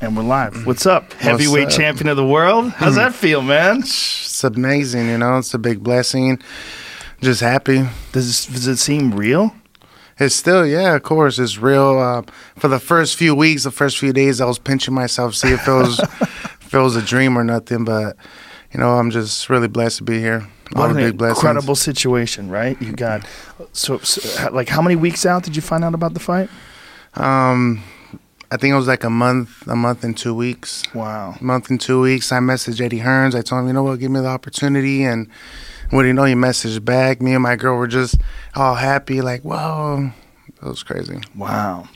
And we're live. What's up? Heavyweight up? champion of the world? How's that feel, man? It's amazing, you know. It's a big blessing. Just happy. Does, does it seem real? It's still, yeah, of course, it's real. Uh, for the first few weeks, the first few days, I was pinching myself, see if it was, if it was a dream or nothing. But you know, I'm just really blessed to be here. All What an big blessings. incredible situation, right? You got so, so like how many weeks out did you find out about the fight? Um, I think it was like a month, a month and two weeks. Wow. A month and two weeks. I messaged Eddie Hearns. I told him, you know what, give me the opportunity. And what do you know? He messaged back. Me and my girl were just all happy, like, whoa. It was crazy. Wow.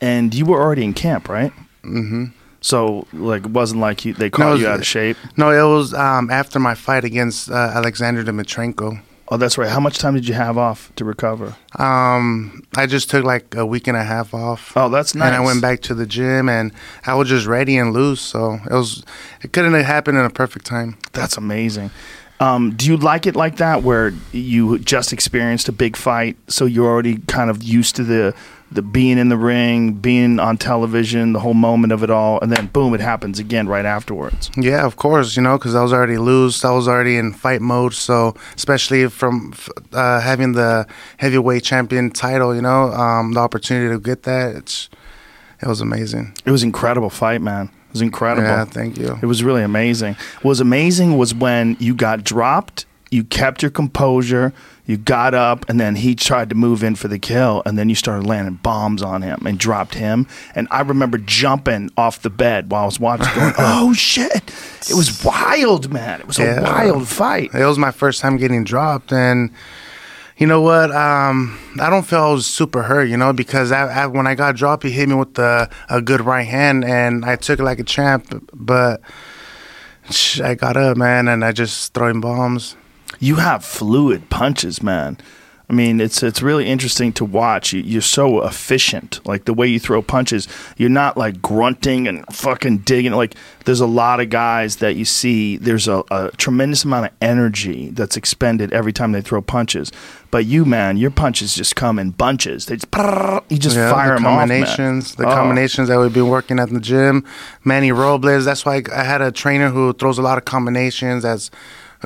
And you were already in camp, right? Mm hmm. So like it wasn't like you, they caught No, it you out of shape. No, it was um, after my fight against uh, Alexander Dimitrenko. Oh, that's right. How much time did you have off to recover? Um, I just took like a week and a half off. Oh, that's nice. And I went back to the gym, and I was just ready and loose. So it was, it couldn't have happened in a perfect time. That's amazing. Um, do you like it like that, where you just experienced a big fight, so you're already kind of used to the the being in the ring, being on television, the whole moment of it all, and then boom, it happens again right afterwards. Yeah, of course, you know, because I was already loose. I was already in fight mode. So especially from uh, having the heavyweight champion title, you know, um, the opportunity to get that, it's it was amazing. It was incredible fight, man. It was incredible. Yeah, thank you. It was really amazing. What was amazing was when you got dropped, you kept your composure, you got up, and then he tried to move in for the kill, and then you started landing bombs on him and dropped him. And I remember jumping off the bed while I was watching, going, "Oh shit!" It was wild, man. It was a Yeah. wild fight. It was my first time getting dropped, and you know what? Um, I don't feel I was super hurt, you know, because I, I, when I got dropped, he hit me with the, a good right hand, and I took it like a champ. But I got up, man, and I just throwing bombs. You have fluid punches, man. I mean, it's it's really interesting to watch. You, you're so efficient, like the way you throw punches. You're not like grunting and fucking digging. Like there's a lot of guys that you see. There's a, a tremendous amount of energy that's expended every time they throw punches. But you, man, your punches just come in bunches. They just you just Yeah, fire the them off, combinations, the Oh. combinations that we've been working at the gym. Manny Robles. That's why I had a trainer who throws a lot of combinations. That's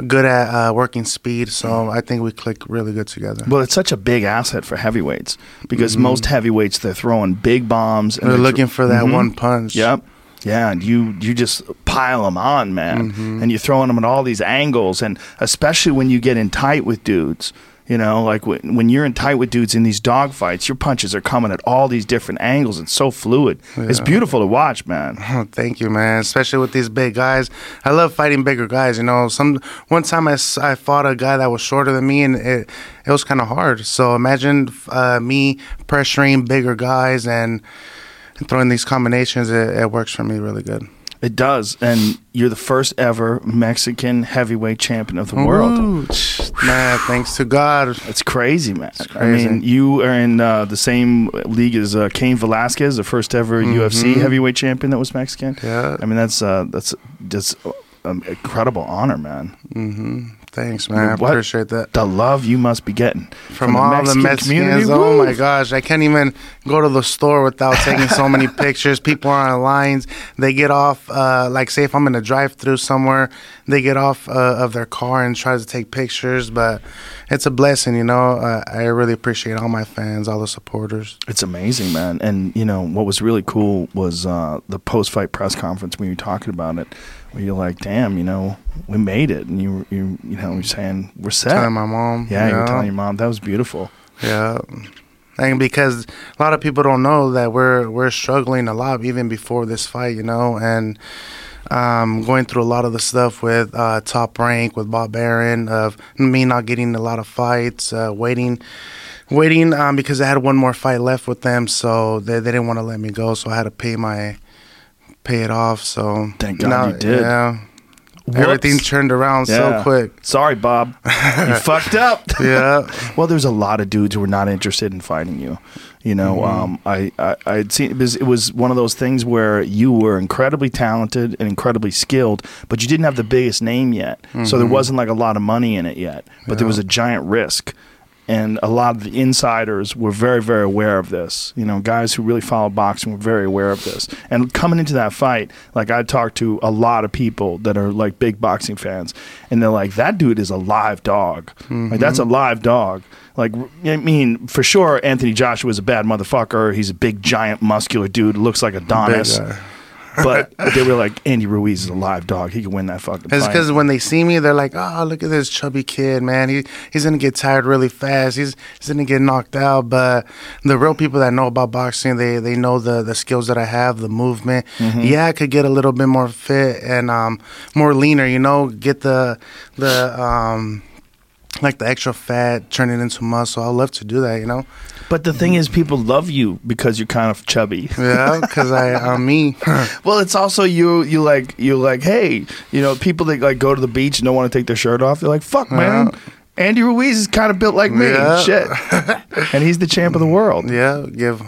good at uh, working speed. So I think we click really good together. Well, it's such a big asset for heavyweights because most heavyweights they're throwing big bombs. And We're they're looking for that Mhm. one punch. Yep. Yeah, and you you just pile them on, man, Mm-hmm. and you're throwing them at all these angles, and especially when you get in tight with dudes. You know, like when, when you're in tight with dudes in these dog fights, your punches are coming at all these different angles. It's so fluid. It's beautiful to watch, man. Oh, thank you, man. Especially with these big guys. I love fighting bigger guys. You know, some one time I, I fought a guy that was shorter than me, and it it was kind of hard. So imagine uh, me pressuring bigger guys and throwing these combinations. It, it works for me really good. It does, and you're the first ever Mexican heavyweight champion of the world. Ooh, man, thanks to God. It's crazy, man. I crazy. mean, you are in uh, the same league as uh, Cain Velasquez, the first ever UFC heavyweight champion that was Mexican. Mm-hmm. Yeah. I mean, that's uh, that's just an incredible honor, man. hmm Thanks, man. I What? appreciate that. The love you must be getting From, all the Mexicans, oh Woo! my gosh, I can't even go to the store without taking so many pictures. People are on lines. They get off, uh, like say if I'm in a drive-through somewhere, they get off uh, of their car and try to take pictures. But it's a blessing, you know. Uh, I really appreciate all my fans, all the supporters. It's amazing, man. And you know what was really cool was uh, the post-fight press conference when you were talking about it, where you're like, "Damn, you know, we made it," and you you you know you're saying we're set. Telling my mom, yeah, you know? telling your mom that was beautiful. Yeah. And because a lot of people don't know that we're we're struggling a lot even before this fight, you know, and um, going through a lot of the stuff with uh, Top Rank, with Bob Arum, of me not getting a lot of fights, uh, waiting, waiting um, because I had one more fight left with them, so they, they didn't want to let me go, so I had to pay my pay it off. So Thank God you did. Yeah, Whoops. everything turned around Yeah. so quick. Sorry, Bob. you fucked up. Yeah. Well, there's a lot of dudes who were not interested in fighting you. You know, Mm-hmm. um, I, I I'd seen it was, it was one of those things where you were incredibly talented and incredibly skilled, but you didn't have the biggest name yet. So Mm-hmm. there wasn't like a lot of money in it yet, but there was a giant risk. And a lot of the insiders were very, very aware of this. You know, guys who really follow boxing were very aware of this. And coming into that fight, like I talked to a lot of people that are like big boxing fans, and they're like, "That dude is a live dog. Like that's a mm-hmm. live dog." Like, I mean, for sure, Anthony Joshua is a bad motherfucker. He's a big, giant, muscular dude. Looks like Adonis. guy. But they were like, Andy Ruiz is a live dog. He can win that fucking It's because when they see me, they're like, "Oh, look at this chubby kid, man. He he's gonna get tired really fast. He's he's gonna get knocked out." But the real people that know about boxing, they they know the the skills that I have, the movement. Mm-hmm. Yeah, I could get a little bit more fit and um more leaner. You know, get the the um like the extra fat, turn it into muscle. I love to do that. You know. But the thing is, people love you because you're kind of chubby. Yeah, because I I'm uh, me. well, it's also you. You like you like. Hey, you know, people that like go to the beach and don't want to take their shirt off. They're like, fuck, man. Andy Ruiz is kind of built like me. Yeah. Shit, and he's the champ of the world. yeah, give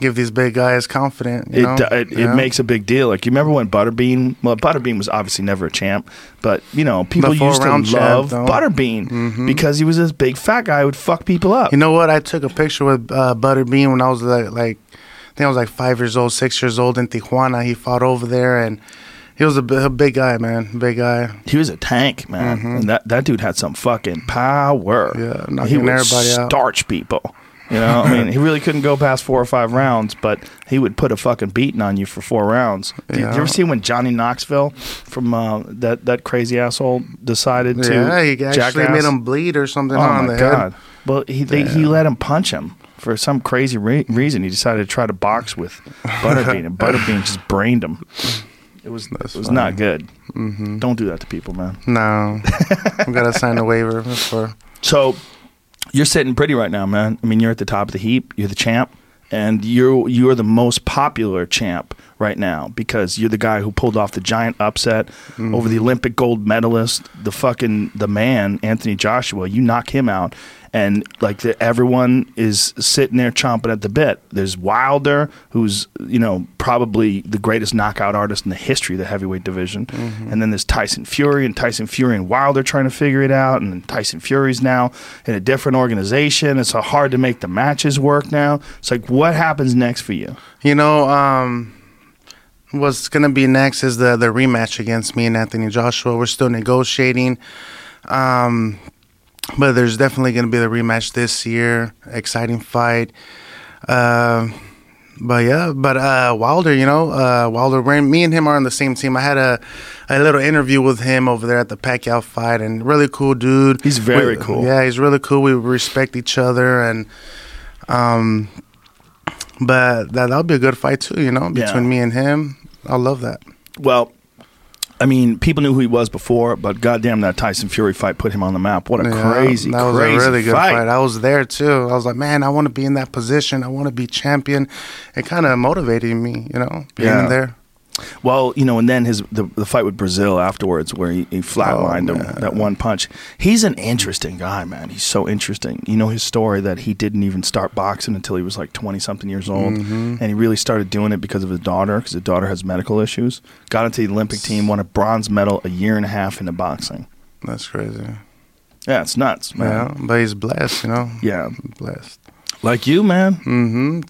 give these big guys confidence. You It, know? it, it Yeah. makes a big deal. Like you remember when Butterbean? Well, Butterbean was obviously never a champ, but you know people used to champ, love though. Butterbean because he was this big fat guy who would fuck people up. You know what? I took a picture with uh, Butterbean when I was like, like, I think I was like five years old, six years old in Tijuana. He fought over there, and he was a, big guy, man, big guy. He was a tank, man. And that, that dude had some fucking power. Mm-hmm. Yeah, he knocking would everybody out. starch people. You know, I mean, he really couldn't go past four or five rounds, but he would put a fucking beating on you for four rounds. Did Yeah. you ever see when Johnny Knoxville from uh, that that crazy asshole decided to yeah, he actually jackass? made him bleed or something Oh on my the god! head. Well, he they, he let him punch him for some crazy re- reason. He decided to try to box with Butterbean, and Butterbean just brained him. It was That's it was funny. not good. Mm-hmm. Don't do that to people, man. No, I'm gonna sign a waiver for. So you're sitting pretty right now, man. I mean, you're at the top of the heap. You're the champ, and you're you're the most popular champ right now because you're the guy who pulled off the giant upset over the mm-hmm. Olympic gold medalist, the fucking the man, Anthony Joshua. You knock him out. And like the, everyone is sitting there chomping at the bit. There's Wilder, who's you know probably the greatest knockout artist in the history of the heavyweight division, and then there's Tyson Fury and Tyson Fury and Wilder trying to figure it out, and Tyson Fury's now in a different organization. It's so hard to make the matches work now. It's like, what happens next for you? You know, um, what's gonna be next is the the rematch against me and Anthony Joshua. We're still negotiating, um, but there's definitely gonna be the rematch this year. Exciting fight. Uh, but yeah, but uh, Wilder, you know, uh, Wilder, me and him are on the same team. I had a, a little interview with him over there at the Pacquiao fight, and really cool dude. He's very We- cool. Yeah, he's really cool. We respect each other, and um, but that that'll be a good fight too. You know, Yeah. between me and him, I love that. Well, I mean, people knew who he was before, but goddamn, that Tyson Fury fight put him on the map. What a Yeah, crazy, that was crazy a really good fight. fight. I was there too. I was like, man, I want to be in that position. I want to be champion. It kind of motivated me, you know, being Yeah. there. Well, you know, and then his the, the fight with Breazeale afterwards, where he, he flatlined Oh, him that one punch. He's an interesting guy, man. He's so interesting. You know his story that he didn't even start boxing until he was like twenty something years old, Mm-hmm. and he really started doing it because of his daughter, because his daughter has medical issues. Got into the Olympic team, won a bronze medal a year and a half into boxing. That's crazy. Yeah, it's nuts, Yeah, man. but he's blessed, you know. Yeah, blessed. like you, man. Mm-hmm.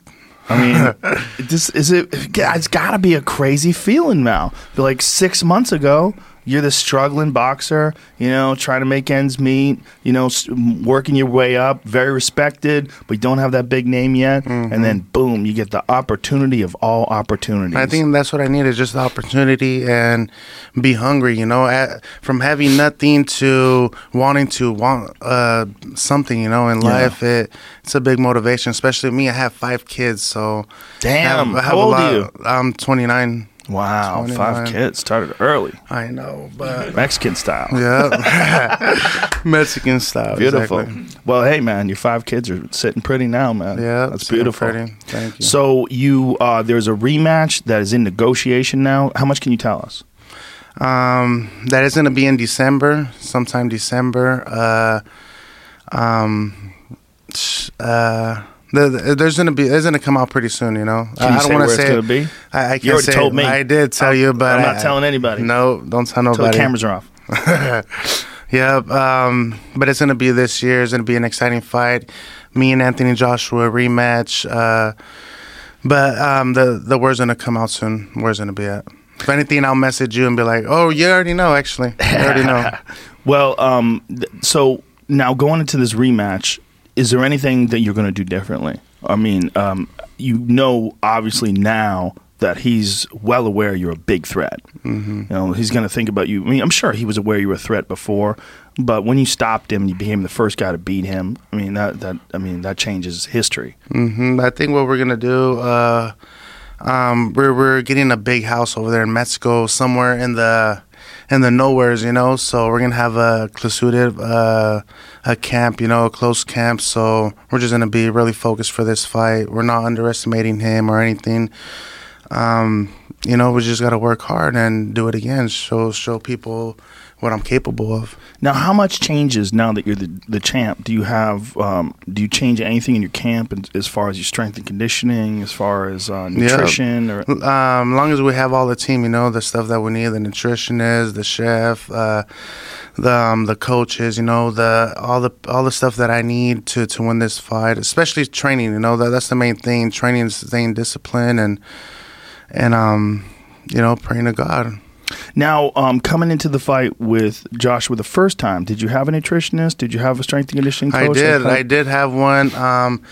I mean, this is it. It's got to be a crazy feeling now. Like six months ago, you're the struggling boxer, you know, trying to make ends meet, you know, s- working your way up, very respected, but you don't have that big name yet. And then boom, you get the opportunity of all opportunities. I think that's what I need is just the opportunity and be hungry. You know, At, from having nothing to wanting to want uh, something. You know, in Yeah. life, it it's a big motivation. Especially me, I have five kids, so Damn, I have, I have how old are you? I'm 29. Wow, 29. five kids started early, I know, but Mexican style. yeah, Mexican style. Beautiful. exactly. Well, hey man, your five kids are sitting pretty now, man. Yeah, that's beautiful. pretty. Thank you. So you, uh, there's a rematch that is in negotiation now. How much can you tell us? Um, that is going to be in December, sometime December. Uh, um, uh, the, the- there's going to be, it's going to come out pretty soon, you know. Can you I don't want to it's say, be? I, I can't You already say told me. I did tell you, but I'm not I- telling anybody. No, don't tell nobody. the cameras are off. Yep. Um, but it's gonna be this year. It's gonna be an exciting fight. Me and Anthony Joshua rematch. Uh, but um, the the word's gonna come out soon. Where's gonna be at? If anything, I'll message you and be like, "Oh, you already know. Actually, you already know." well, um, th- so now going into this rematch, is there anything that you're going to do differently? I mean, um, you know, obviously now that he's well aware you're a big threat. Mm-hmm. You know, he's going to think about you. I mean, I'm sure he was aware you were a threat before, but when you stopped him, you became the first guy to beat him. I mean, that that I mean that changes history. Mm-hmm. I think what we're going to do. Uh, um, we're we're getting a big house over there in Mexico, somewhere in the in the nowheres, you know. So we're gonna have a clausurated uh, a camp, you know, a close camp. So we're just gonna be really focused for this fight. We're not underestimating him or anything. Um, you know, we just gotta work hard and do it again. Show show people what I'm capable of. Now, how much changes now that you're the, the champ? Do you have um, do you change anything in your camp as far as your strength and conditioning, as far as uh, nutrition? Yeah. Or um, as long as we have all the team, you know, the stuff that we need, the nutritionist, the chef, uh, the um, the coaches, you know, the all the all the stuff that I need to to win this fight, especially training. You know, that that's the main thing. Training, is staying disciplined, and and um, you know, praying to God. Now, um, coming into the fight with Joshua the first time, did you have a nutritionist? Did you have a strength and conditioning coach? I did. I did have one. Um,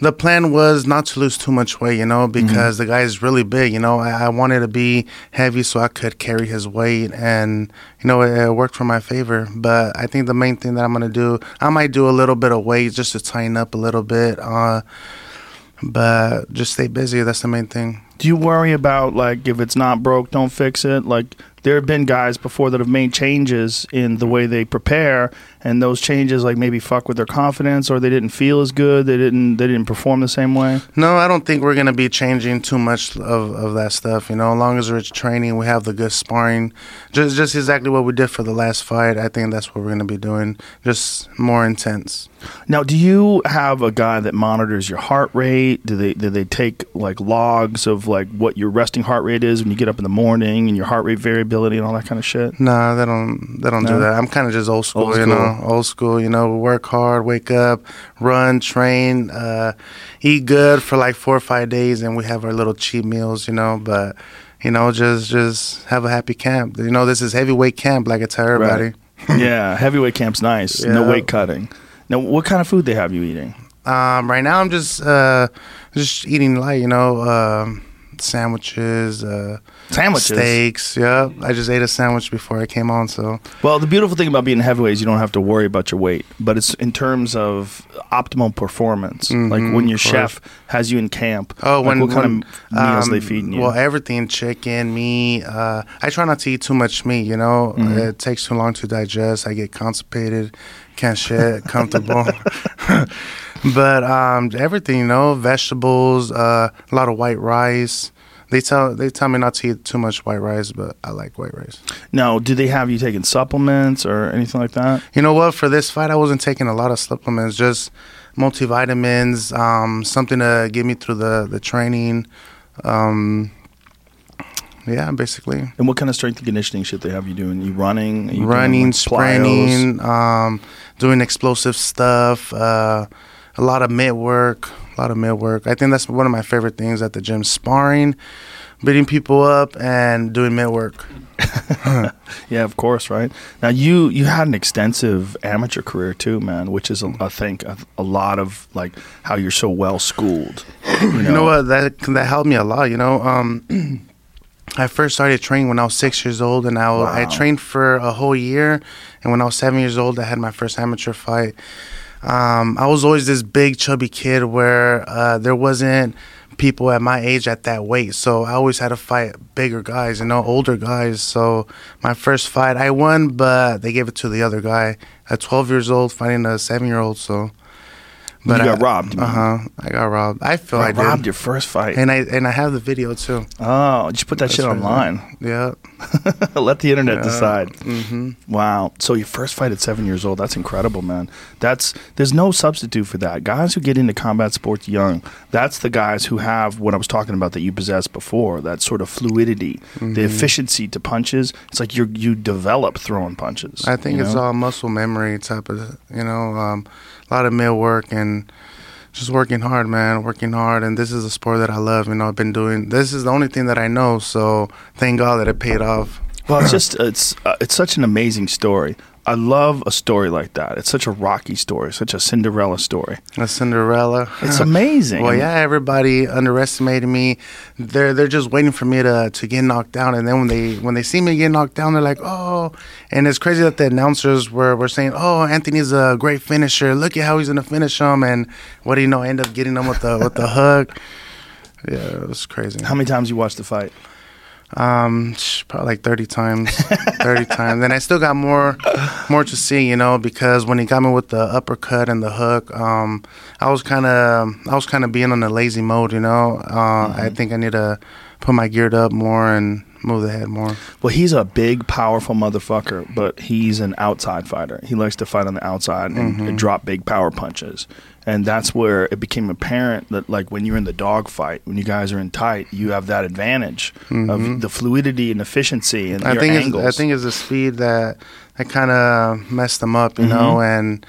the plan was not to lose too much weight, you know, mm-hmm. because mm-hmm. the guy is really big. You know, I, I, wanted to be heavy so I could carry his weight, and you know, it, it, worked for my favor. But I think the main thing that I'm gonna do, I might do a little bit of weight just to tighten up a little bit. Uh, but just stay busy. That's the main thing. Do you worry about like if it's not broke, don't fix it? Like there have been guys before that have made changes in the way they prepare, and those changes like maybe fuck with their confidence, or they didn't feel as good, they didn't they didn't perform the same way. No, I don't think we're gonna be changing too much of, of that stuff. You know, as long as we're training, we have the good sparring, just just exactly what we did for the last fight. I think that's what we're gonna be doing, just more intense. Now, do you have a guy that monitors your heart rate? Do they do they take like logs of like what your resting heart rate is when you get up in the morning and your heart rate variability and all that kind of shit? Nah, they don't they don't no? do that. I'm kind of just old school, old you know, old school. You know, we work hard, wake up, run, train, uh, eat good for like four or five days, and we have our little cheat meals, you know. But you know, just just have a happy camp. You know, this is heavyweight camp, like I tell everybody. Right. yeah, heavyweight camp's nice. Yeah. No weight cutting. Now, what kind of food they have you eating? Um, right now, I'm just uh, just eating light. You know, um, sandwiches. Uh, Sandwiches, steaks. Yeah, I just ate a sandwich before I came on. So, well, the beautiful thing about being heavyweight is you don't have to worry about your weight, but it's in terms of optimal performance. Mm-hmm, like when your chef has you in camp. Oh, like when what kind when, of meals um, they feeding you? Well, everything: chicken, meat. Uh, I try not to eat too much meat. You know, mm-hmm. it takes too long to digest. I get constipated, can't shit, comfortable. but um, everything, you know, vegetables, uh, a lot of white rice. They tell they tell me not to eat too much white rice, but I like white rice. Now, do they have you taking supplements or anything like that? You know what? For this fight, I wasn't taking a lot of supplements, just multivitamins, um, something to get me through the the training. Um, yeah, basically. And what kind of strength and conditioning shit they have you doing? You running? You running, doing, like, sprinting, um, doing explosive stuff. Uh, a lot of mitt work, a lot of mitt work. I think that's one of my favorite things at the gym: sparring, beating people up, and doing mitt work. yeah, of course, right. Now you you had an extensive amateur career too, man, which is a, I think a, a lot of like how you're so well schooled. You know? you know what that that helped me a lot. You know. Um, I first started training when I was six years old, and I, wow. I trained for a whole year. And when I was seven years old, I had my first amateur fight. Um, I was always this big, chubby kid where uh, there wasn't people at my age at that weight. So I always had to fight bigger guys, you know, older guys. So my first fight, I won, but they gave it to the other guy at 12 years old, fighting a seven year old. So, you I- got robbed. Uh huh. I got robbed. I feel I, I robbed did. your first fight. and I and I have the video too. oh, just put that shit right. online? Yeah. Let the internet decide. Mm-hmm. Wow. So your first fight at seven years old, that's incredible, man. That's there's no substitute for that. Guys who get into combat sports young, that's the guys who have what I was talking about that you possessed before, that sort of fluidity, Mm-hmm. the efficiency to punches. It's like you you develop throwing punches. I think it's know? all muscle memory type of, you know, um, a lot of mitt work and just working hard, man, working hard. And this is a sport that I love. You know, I've been doing. This is the only thing that I know. So thank God that it paid off. Well, it's just it's uh, it's such an amazing story. I love a story like that. It's such a Rocky story, such a Cinderella story. A Cinderella. It's amazing. Well, yeah, everybody underestimated me. They're they're just waiting for me to, to get knocked down, and then when they when they see me get knocked down, they're like, oh. And it's crazy that the announcers were, were saying, oh, Anthony's a great finisher. Look at how he's gonna finish him, and what do you know? End up getting him with the with the hook. Yeah, it was crazy. How many times you watched the fight? Um, probably like thirty times, thirty times. And I still got more, more to see, you know, because when he got me with the uppercut and the hook, um, I was kind of, I was kind of being on a lazy mode, you know. Uh, I think I need to put my geared up more and move the head more. Well, he's a big, powerful motherfucker, but he's an outside fighter. He likes to fight on the outside and, and drop big power punches. And that's where it became apparent that, like, when you're in the dog fight, when you guys are in tight, you have that advantage of the fluidity and efficiency and I your think angles. it's, I think it's the speed that that kind of messed them up, you know. And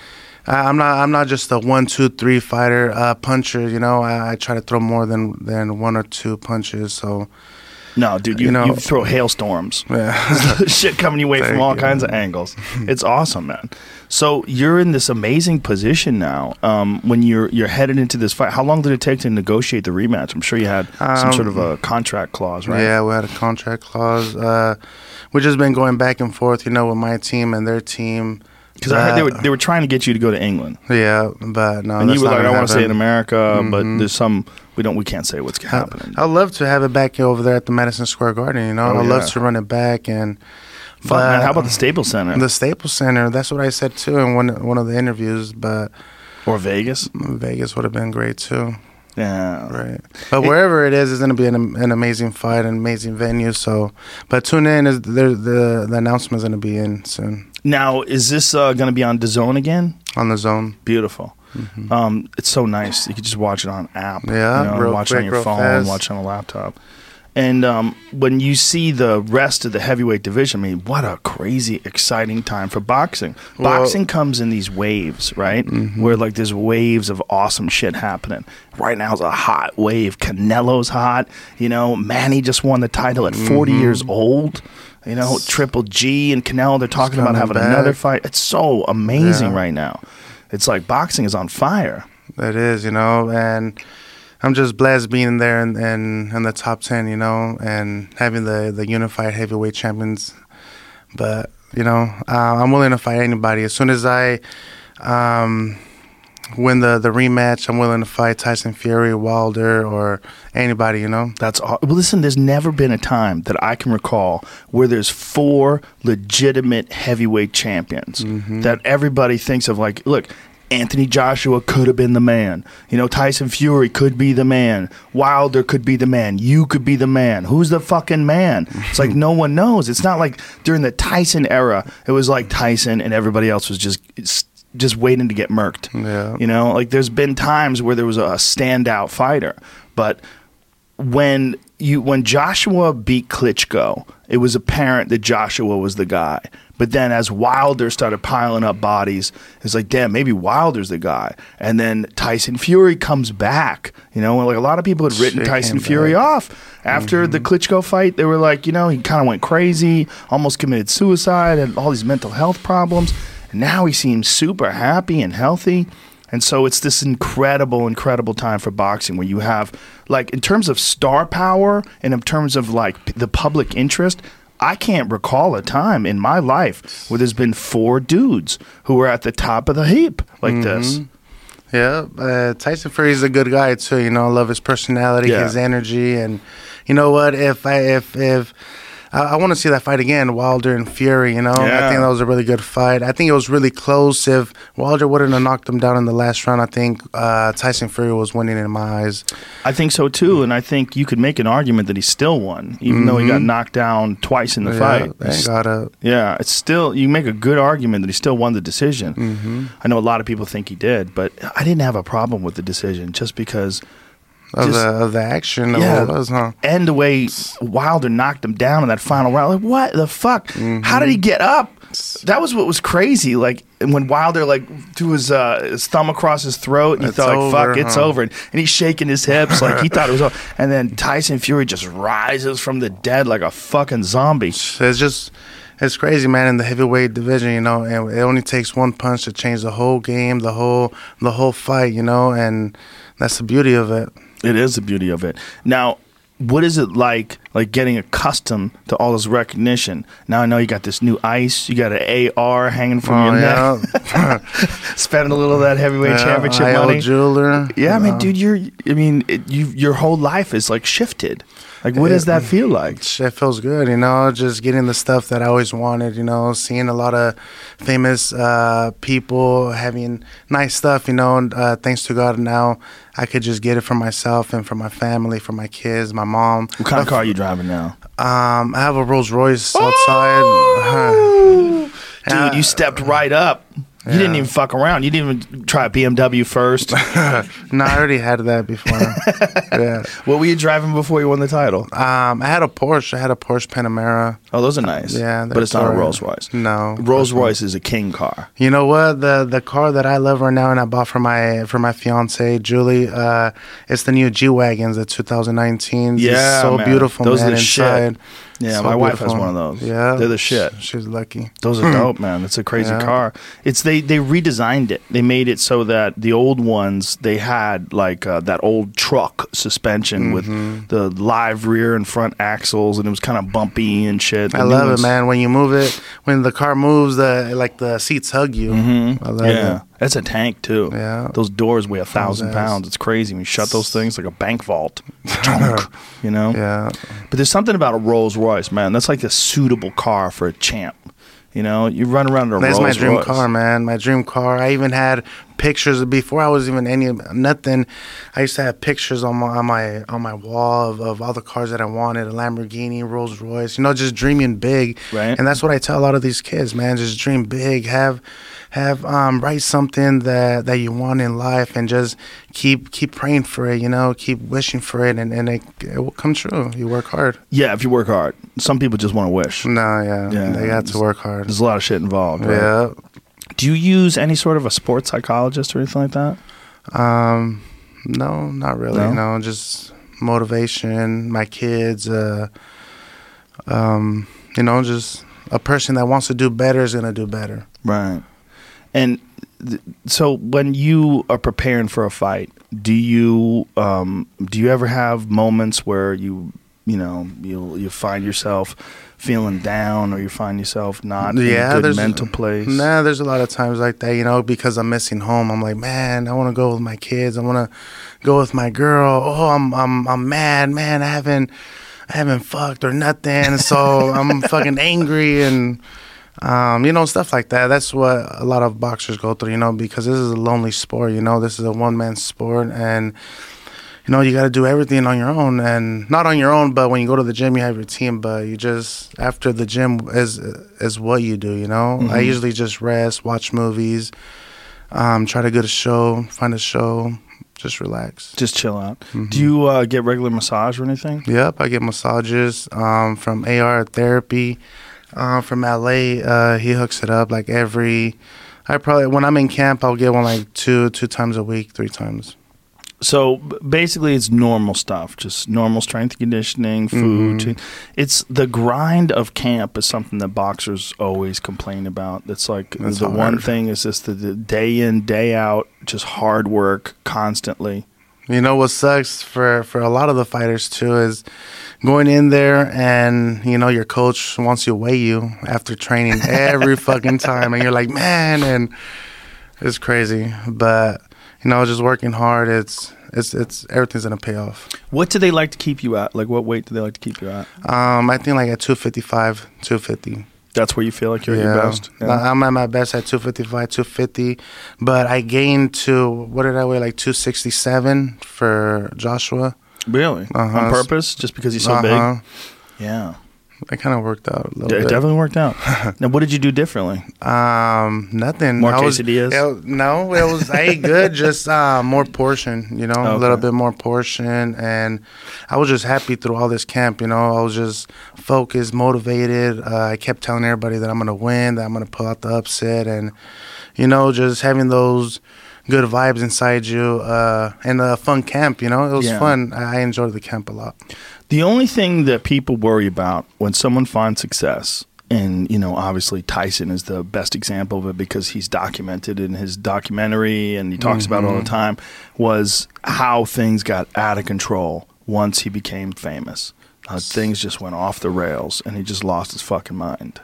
I, I'm not I'm not just a one two three fighter uh, puncher, you know. I, I try to throw more than than one or two punches. So no, dude, you, you know- you throw hailstorms. yeah. shit coming your way from all you. kinds of angles. It's awesome, man. So you're in this amazing position now. Um, when you're you're headed into this fight, how long did it take to negotiate the rematch? I'm sure you had some Um, sort of a contract clause, right? Yeah, we had a contract clause. Uh, we've just been going back and forth, you know, with my team and their team. Because I heard they were they were trying to get you to go to England, Yeah, but no, and you were like, "I want to stay in. America," but mm-hmm. there's some we don't we can't say what's happening. I'd love to have it back over there at the Madison Square Garden. You know, Oh, I'd yeah. love to run it back and. Fuck, man, how about the Staples Center the Staples Center? That's what I said too in one one of the interviews. But or Vegas? Vegas would have been great too, Yeah, right? But wherever it is, it's going to be an, an amazing fight, an amazing venue. So, but tune in. Is there the the announcement's going to be in soon Now, is this uh, going to be on DAZN again? on the zone? Beautiful. Um, it's so nice. You can just watch it on app. Mm-hmm. Yeah, you know, real watch it on your phone, fast. watch it on a laptop. And um, when you see the rest of the heavyweight division, I mean, what a crazy, exciting time for boxing. Well- Mm-hmm. boxing comes in these waves, right? Where like there's waves of awesome shit happening. Right now is a hot wave. Canelo's hot. You know, Manny just won the title at 40 Mm-hmm. years old. You know, Triple G and Canelo, they're talking about having back. another fight. It's so amazing Yeah. right now. It's like boxing is on fire. It is, you know, and I'm just blessed being there in, in, in the top ten, you know, and having the the unified heavyweight champions. But you know, uh, I'm willing to fight anybody as soon as I um, win the the rematch. I'm willing to fight Tyson Fury, Wilder, or anybody, you know. That's all. Well, listen, there's never been a time that I can recall where there's four legitimate heavyweight champions mm-hmm. that everybody thinks of. Like, look, Anthony Joshua could have been the man. You know, Tyson Fury could be the man. Wilder could be the man. You could be the man. Who's the fucking man? It's like no one knows. It's not like during the Tyson era, it was like Tyson and everybody else was just just waiting to get murked. Yeah. You know, like there's been times where there was a standout fighter, but when you when Joshua beat Klitschko, it was apparent that Joshua was the guy. But then as Wilder started piling up bodies, it's like, damn, maybe Wilder's the guy. And then Tyson Fury comes back. You know, like a lot of people had written Shit Tyson Fury back. off after the mm-hmm. Klitschko fight. They were like, you know, he kind of went crazy, almost committed suicide, had all these mental health problems. Now he seems super happy and healthy. And so it's this incredible, incredible time for boxing where you have, like, in terms of star power and in terms of, like, p- the public interest, I can't recall a time in my life where there's been four dudes who were at the top of the heap like this. Yeah, uh, Tyson Fury's a good guy too. You know, I love his personality, Yeah. his energy, and you know what? If I if if I, I want to see that fight again, Wilder and Fury. You know, I think that was a really good fight. I think it was really close. If Wilder wouldn't have knocked him down in the last round, I think uh, Tyson Fury was winning in my eyes. I think so too, and I think you could make an argument that he still won, even though he got knocked down twice in the Yeah, fight. God. Uh, Yeah, it's still you make a good argument that he still won the decision. Mm-hmm. I know a lot of people think he did, but I didn't have a problem with the decision just because of Just- the of the action, Yeah. was, huh? and the way Wilder knocked him down in that final round. Like, what the fuck? How did he get up? That was what was crazy. Like when Wilder like threw his uh, his thumb across his throat, and he It's thought, like, over, "Fuck, it's huh? over," and he's shaking his hips like he thought it was over. And then Tyson Fury just rises from the dead like a fucking zombie. It's just it's crazy, man. In the heavyweight division, you know, and it only takes one punch to change the whole game, the whole the whole fight, you know, and that's the beauty of it. It is the beauty of it. Now, what is it like, like getting accustomed to all this recognition? Now I know you got this new ice, you got an AR hanging from Oh your yeah, neck, spending a little of that heavyweight yeah, championship IO money. jeweler. yeah, I mean, dude, you're. I mean, it, you your whole life is like shifted. Like, what does that feel like? It feels good, you know, just getting the stuff that I always wanted, you know, seeing a lot of famous uh, people having nice stuff, you know, and uh, thanks to God now I could just get it for myself and for my family, for my kids, my mom. What kind of car are you driving now? Um, I have a Rolls Royce outside. Dude, Uh, you stepped right up. You didn't even fuck around. You didn't even try a BMW first. no, I already had that before. yeah. what were you driving before you won the title? Um, I had a Porsche. I had a Porsche Panamera. Oh, those are nice. Yeah, but it's not a. Rolls Royce. No, Rolls Royce is a king car. You know what? The the car that I love right now and I bought for my for my fiance Julie, uh, it's the new G wagons, the 2019. Yeah, it's so man. beautiful, Those are man. the shit. Yeah, So my wife has one of those. Yeah, They're the shit. She's lucky. Those are dope, man. It's a crazy Yeah. car. It's they they redesigned it. They made it so that the old ones they had like uh, that old truck suspension with Mm-hmm. the live rear and front axles, and it was kind of bumpy and shit. The I love ones- it, man. When you move it, when the car moves, the like the seats hug you. I love Yeah, it. That's a tank too. Yeah. those doors weigh a thousand pounds. It's crazy. When you shut those things like a bank vault, you know. Yeah, But there's something about a Rolls Royce, man. That's like a suitable car for a champ. You know, you run around in a that's Rolls my dream Royce. car, man. My dream car. I even had pictures before I was even any nothing. I used to have pictures on my on my on my wall of, of all the cars that I wanted: a Lamborghini, Rolls Royce. You know, just dreaming big. Right. And that's what I tell a lot of these kids, man. Just dream big. Have have um write something that that you want in life, and just keep keep praying for it. You know, keep wishing for it, and and it, it will come true. You work hard. Yeah, if you work hard. Some people just want to wish. No, yeah, Yeah, they got to work hard. There's a lot of shit involved. Right? Yeah. Do you use any sort of a sports psychologist or anything like that? Um, no, not really. No? No, just motivation. My kids. Uh, um, you know, just a person that wants to do better is gonna do better. Right. And th- so when you are preparing for a fight, do you um, do you ever have moments where you you know you you find yourself feeling down or you find yourself not in a good mental place? Nah, there's a lot of times like that. You know, because I'm missing home. I'm like, man, I want to go with my kids. I want to go with my girl. Oh, I'm I'm I'm mad, man. I haven't I haven't fucked or nothing. So I'm fucking angry and. Um, you know, stuff like that. That's what a lot of boxers go through, you know, because this is a lonely sport, you know, this is a one man sport and you know, you got to do everything on your own and not on your own, but when you go to the gym, you have your team, but you just after the gym is is what you do, you know? I usually just rest, watch movies, um, try to go to a show, find a show, just relax. Just chill out. Mm-hmm. Do you uh, get regular massage or anything? Yep, I get massages um, from AR Therapy uh, from LA. Uh, he hooks it up like every. I probably when I'm in camp, I'll get one like two two times a week, three times. So basically, it's normal stuff, just normal strength conditioning, food. Mm-hmm. It's the grind of camp is something that boxers always complain about. That's like That's the one thing is just the, the day in, day out, just hard work constantly. You know what sucks for for a lot of the fighters too is going in there and you know your coach wants to weigh you after training every fucking time, and you're like, man, and it's crazy. But you know, just working hard. It's it's it's everything's gonna pay off. What do they like to keep you at? Like, what weight do they like to keep you at? Um, I think like at 255, 250. That's where you feel like you're at your best. Uh, I'm at my best at 255, 250. But I gained to what did I weigh? Like 267 for Joshua. Really? Uh-huh. On purpose? Just because he's so Uh-huh. big? Yeah. It kind of worked out a little it bit. definitely worked out. now, what did you do differently? Um, nothing. More I was- quesadillas? it- no, it was I ate good, just uh, more portion. You know, a little bit more portion, and I was just happy through all this camp. You know, I was just focused, motivated. Uh, I kept telling everybody that I'm gonna win, that I'm gonna pull out the upset, and you know, just having those good vibes inside you, uh, and a fun camp. You know, it was Yeah. fun. I enjoyed the camp a lot. The only thing that people worry about when someone finds success, and you know, obviously Tyson is the best example of it because he's documented in his documentary and he talks about it all the time, was how things got out of control once he became famous. Uh, things just went off the rails, and he just lost his fucking mind.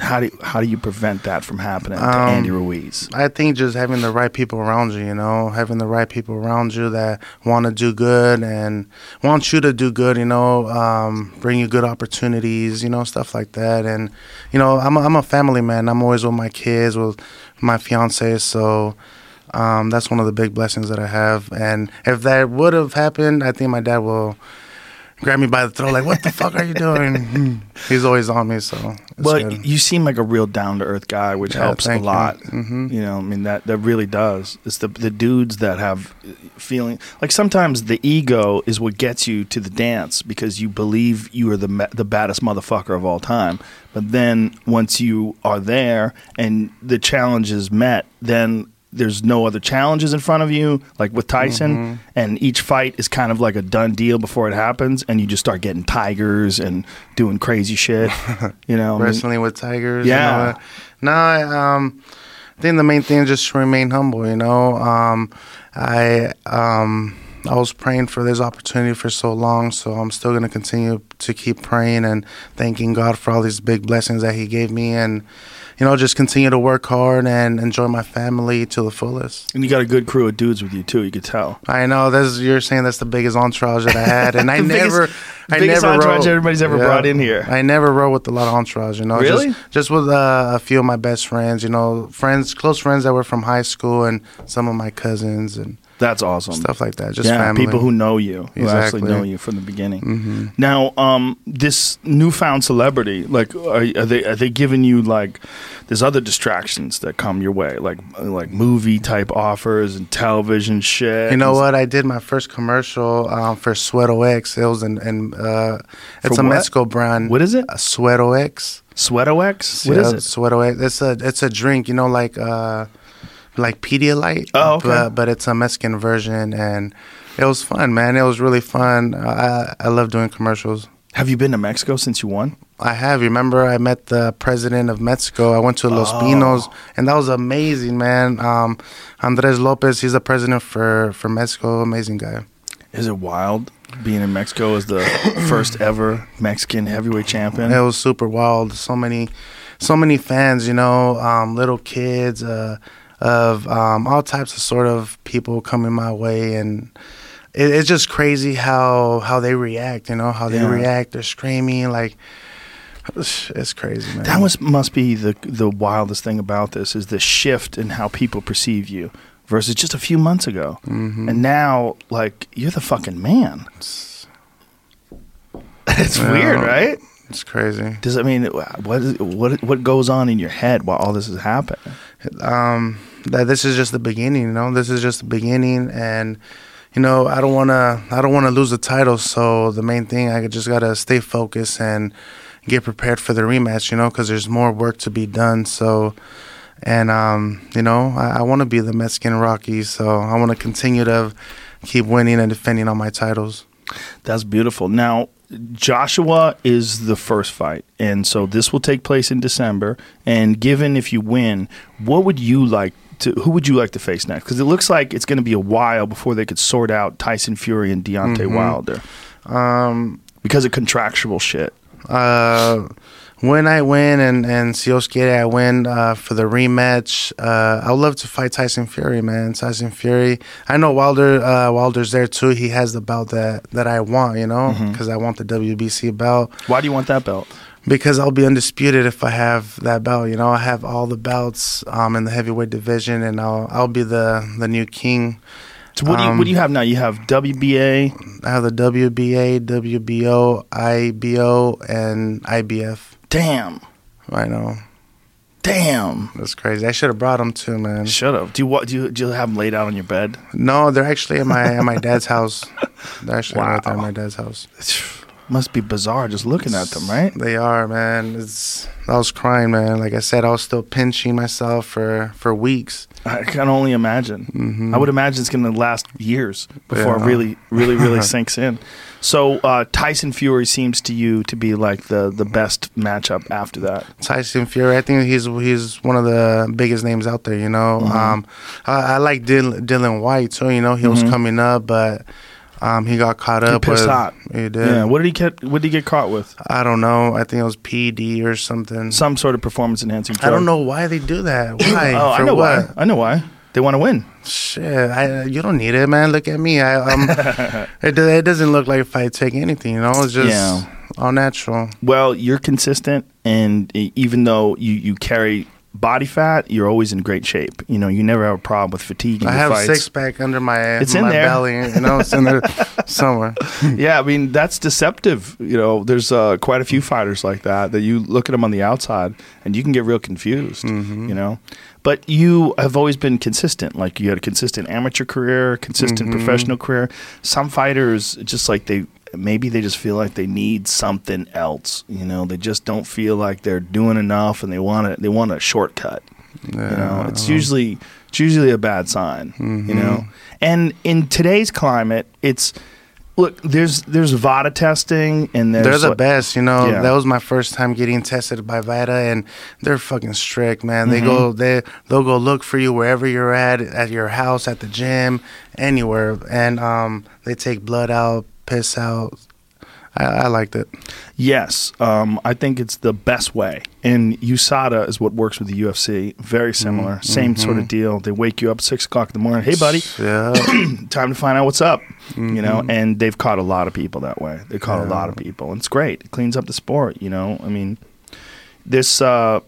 How do you, how do you prevent that from happening to Um, Andy Ruiz? I think just having the right people around you, you know, having the right people around you that want to do good and want you to do good, you know, um, bring you good opportunities, you know, stuff like that. And, you know, I'm a, I'm a family man. I'm always with my kids, with my fiance. So um, that's one of the big blessings that I have. And if that would have happened, I think my dad will grab me by the throat, like, what the fuck are you doing? He's always on me. So, it's But good. you seem like a real down to earth guy, which Yeah, helps a thank you. lot. Mhm. You know, I mean that that really does. It's the the dudes that have feeling like sometimes the ego is what gets you to the dance because you believe you are the the baddest motherfucker of all time. But then once you are there and the challenge is met, then there's no other challenges in front of you, like with Tyson, Mm-hmm. and each fight is kind of like a done deal before it happens, and you just start getting tigers and doing crazy shit. You know, I mean, with tigers. Yeah. All. No, I, um, I think the main thing is just to remain humble. You know, um, I um, I was praying for this opportunity for so long, so I'm still gonna continue to keep praying and thanking God for all these big blessings that He gave me, and you know, just continue to work hard and enjoy my family to the fullest. And you got a good crew of dudes with you too. You could tell. I know that's you're saying that's the biggest entourage that I had, and I biggest- never, I biggest never entourage rode- everybody's ever brought in here. I never rode with a lot of entourage, you know. Really? Just, just with uh, a few of my best friends, you know, friends, close friends that were from high school, and some of my cousins and That's awesome. stuff like that. Just yeah, family. people who know you, who actually know you from the beginning. hmm Now, um, this newfound celebrity, like, are, are they are they giving you like? There's other distractions that come your way, like like movie type offers and television shit. You know what? I did my first commercial um, for Suero X. It was in, in uh, it's For a what? Mexico brand. What is it? A Suero X. Sweato X? What is Yeah, it? Suero X. It's a it's a drink. You know, like uh, like Pedialyte. Oh, okay. But, but it's a Mexican version, and it was fun, man. It was really fun. I I love doing commercials. Have you been to Mexico since you won? I have. Remember, I met the president of Mexico. I went to Los Oh. Pinos, and that was amazing, man. Um, Andres Lopez, he's the president for for Mexico. Amazing guy. Is it wild being in Mexico as the first ever Mexican heavyweight champion? It was super wild. So many, so many fans. You know, um, little kids, uh, of um, all types of sort of people coming my way, and it, it's just crazy how how they react. You know, how they Yeah. react. They're screaming like. It's crazy, man. That was must be the the wildest thing about this is the shift in how people perceive you versus just a few months ago, Mhm. and now like you're the fucking man. It's Yeah. weird, right? It's crazy. Does I mean what is, what what goes on in your head while all this is happening? um, that this is just the beginning. You know, this is just the beginning, and you know, I don't want to. I don't want to lose the title. So the main thing, I just gotta stay focused and get prepared for the rematch. You know, because there's more work to be done. So. And um, you know, I, I want to be the Mexican Rocky, so I want to continue to keep winning and defending all my titles. That's beautiful. Now, Joshua is the first fight, and so this will take place in December. And given if you win, what would you like to? Who would you like to face next? Because it looks like it's going to be a while before they could sort out Tyson Fury and Deontay Mhm. Wilder Um, because of contractual shit. Uh, when I win and and Siosuke I win uh, for the rematch, uh, I would love to fight Tyson Fury, man. Tyson Fury. I know Wilder. Uh, Wilder's there too. He has the belt that that I want, you know, because I want the WBC belt. Why do you want that belt? Because I'll be undisputed if I have that belt. You know, I have all the belts um, in the heavyweight division, and I'll I'll be the the new king. So what do you what do you have now? You have WBA. I have the WBA, WBO, IBO, and IBF. Damn, I know damn. that's crazy. I should have brought them too, man. Shut up. Do you what? Do you, do you have them laid out on your bed? No, they're actually at my at my dad's house. They're actually right there at my dad's house. Must be bizarre just looking at them, right? They are, man. It's I was crying, man. Like I said, I was still pinching myself for for weeks. I can only imagine. I would imagine it's going to last years before Yeah. it really, really, really sinks in. So uh, Tyson Fury seems to you to be like the the best matchup after that. Tyson Fury, I think he's he's one of the biggest names out there. You know, Mm-hmm. um, I, I like Dillian, Dillian Whyte too. You know, he was coming up, but um, he got caught Mm-hmm. He up. pissed with, hot. He did. Yeah. What did he get? What did he get caught with? I don't know. I think it was PD or something. Some sort of performance enhancing drug. I don't know why they do that. Why? Oh, I know what? why. I know why. They want to win. Shit, I, you don't need it, man. Look at me. I, um, it, it doesn't look like if I take anything, you know. It's just Yeah. all natural. Well, you're consistent, and even though you, you carry body fat, you're always in great shape. You know, you never have a problem with fatigue. In I have fights. a six pack under my ass, It's in my there. belly. You know, it's in there somewhere. yeah, I mean that's deceptive. You know, there's uh, quite a few fighters like that that you look at them on the outside and you can get real confused. Mm-hmm. You know, but you have always been consistent. Like you had a consistent amateur career, consistent Mm-hmm. professional career. Some fighters just like they maybe they just feel like they need something else. You know, they just don't feel like they're doing enough and they want to they want a shortcut. You know, it's usually it's usually a bad sign. You know, and in today's climate, it's look there's there's VADA testing and there's They're the best, you know. Yeah. That was my first time getting tested by vada and they're fucking strict, man. They Mm-hmm. go, they they'll go look for you wherever you're at, at your house, at the gym, anywhere, and um, they take blood out, piss out. I, I liked it. Yes, um, I think it's the best way. And USADA is what works with the UFC. Very similar, same sort of deal. They wake you up at six o'clock in the morning. Hey, buddy, Yeah, time to find out what's up. You know, and they've caught a lot of people that way. They caught a lot of people, and it's great. It cleans up the sport. You know, I mean, this uh,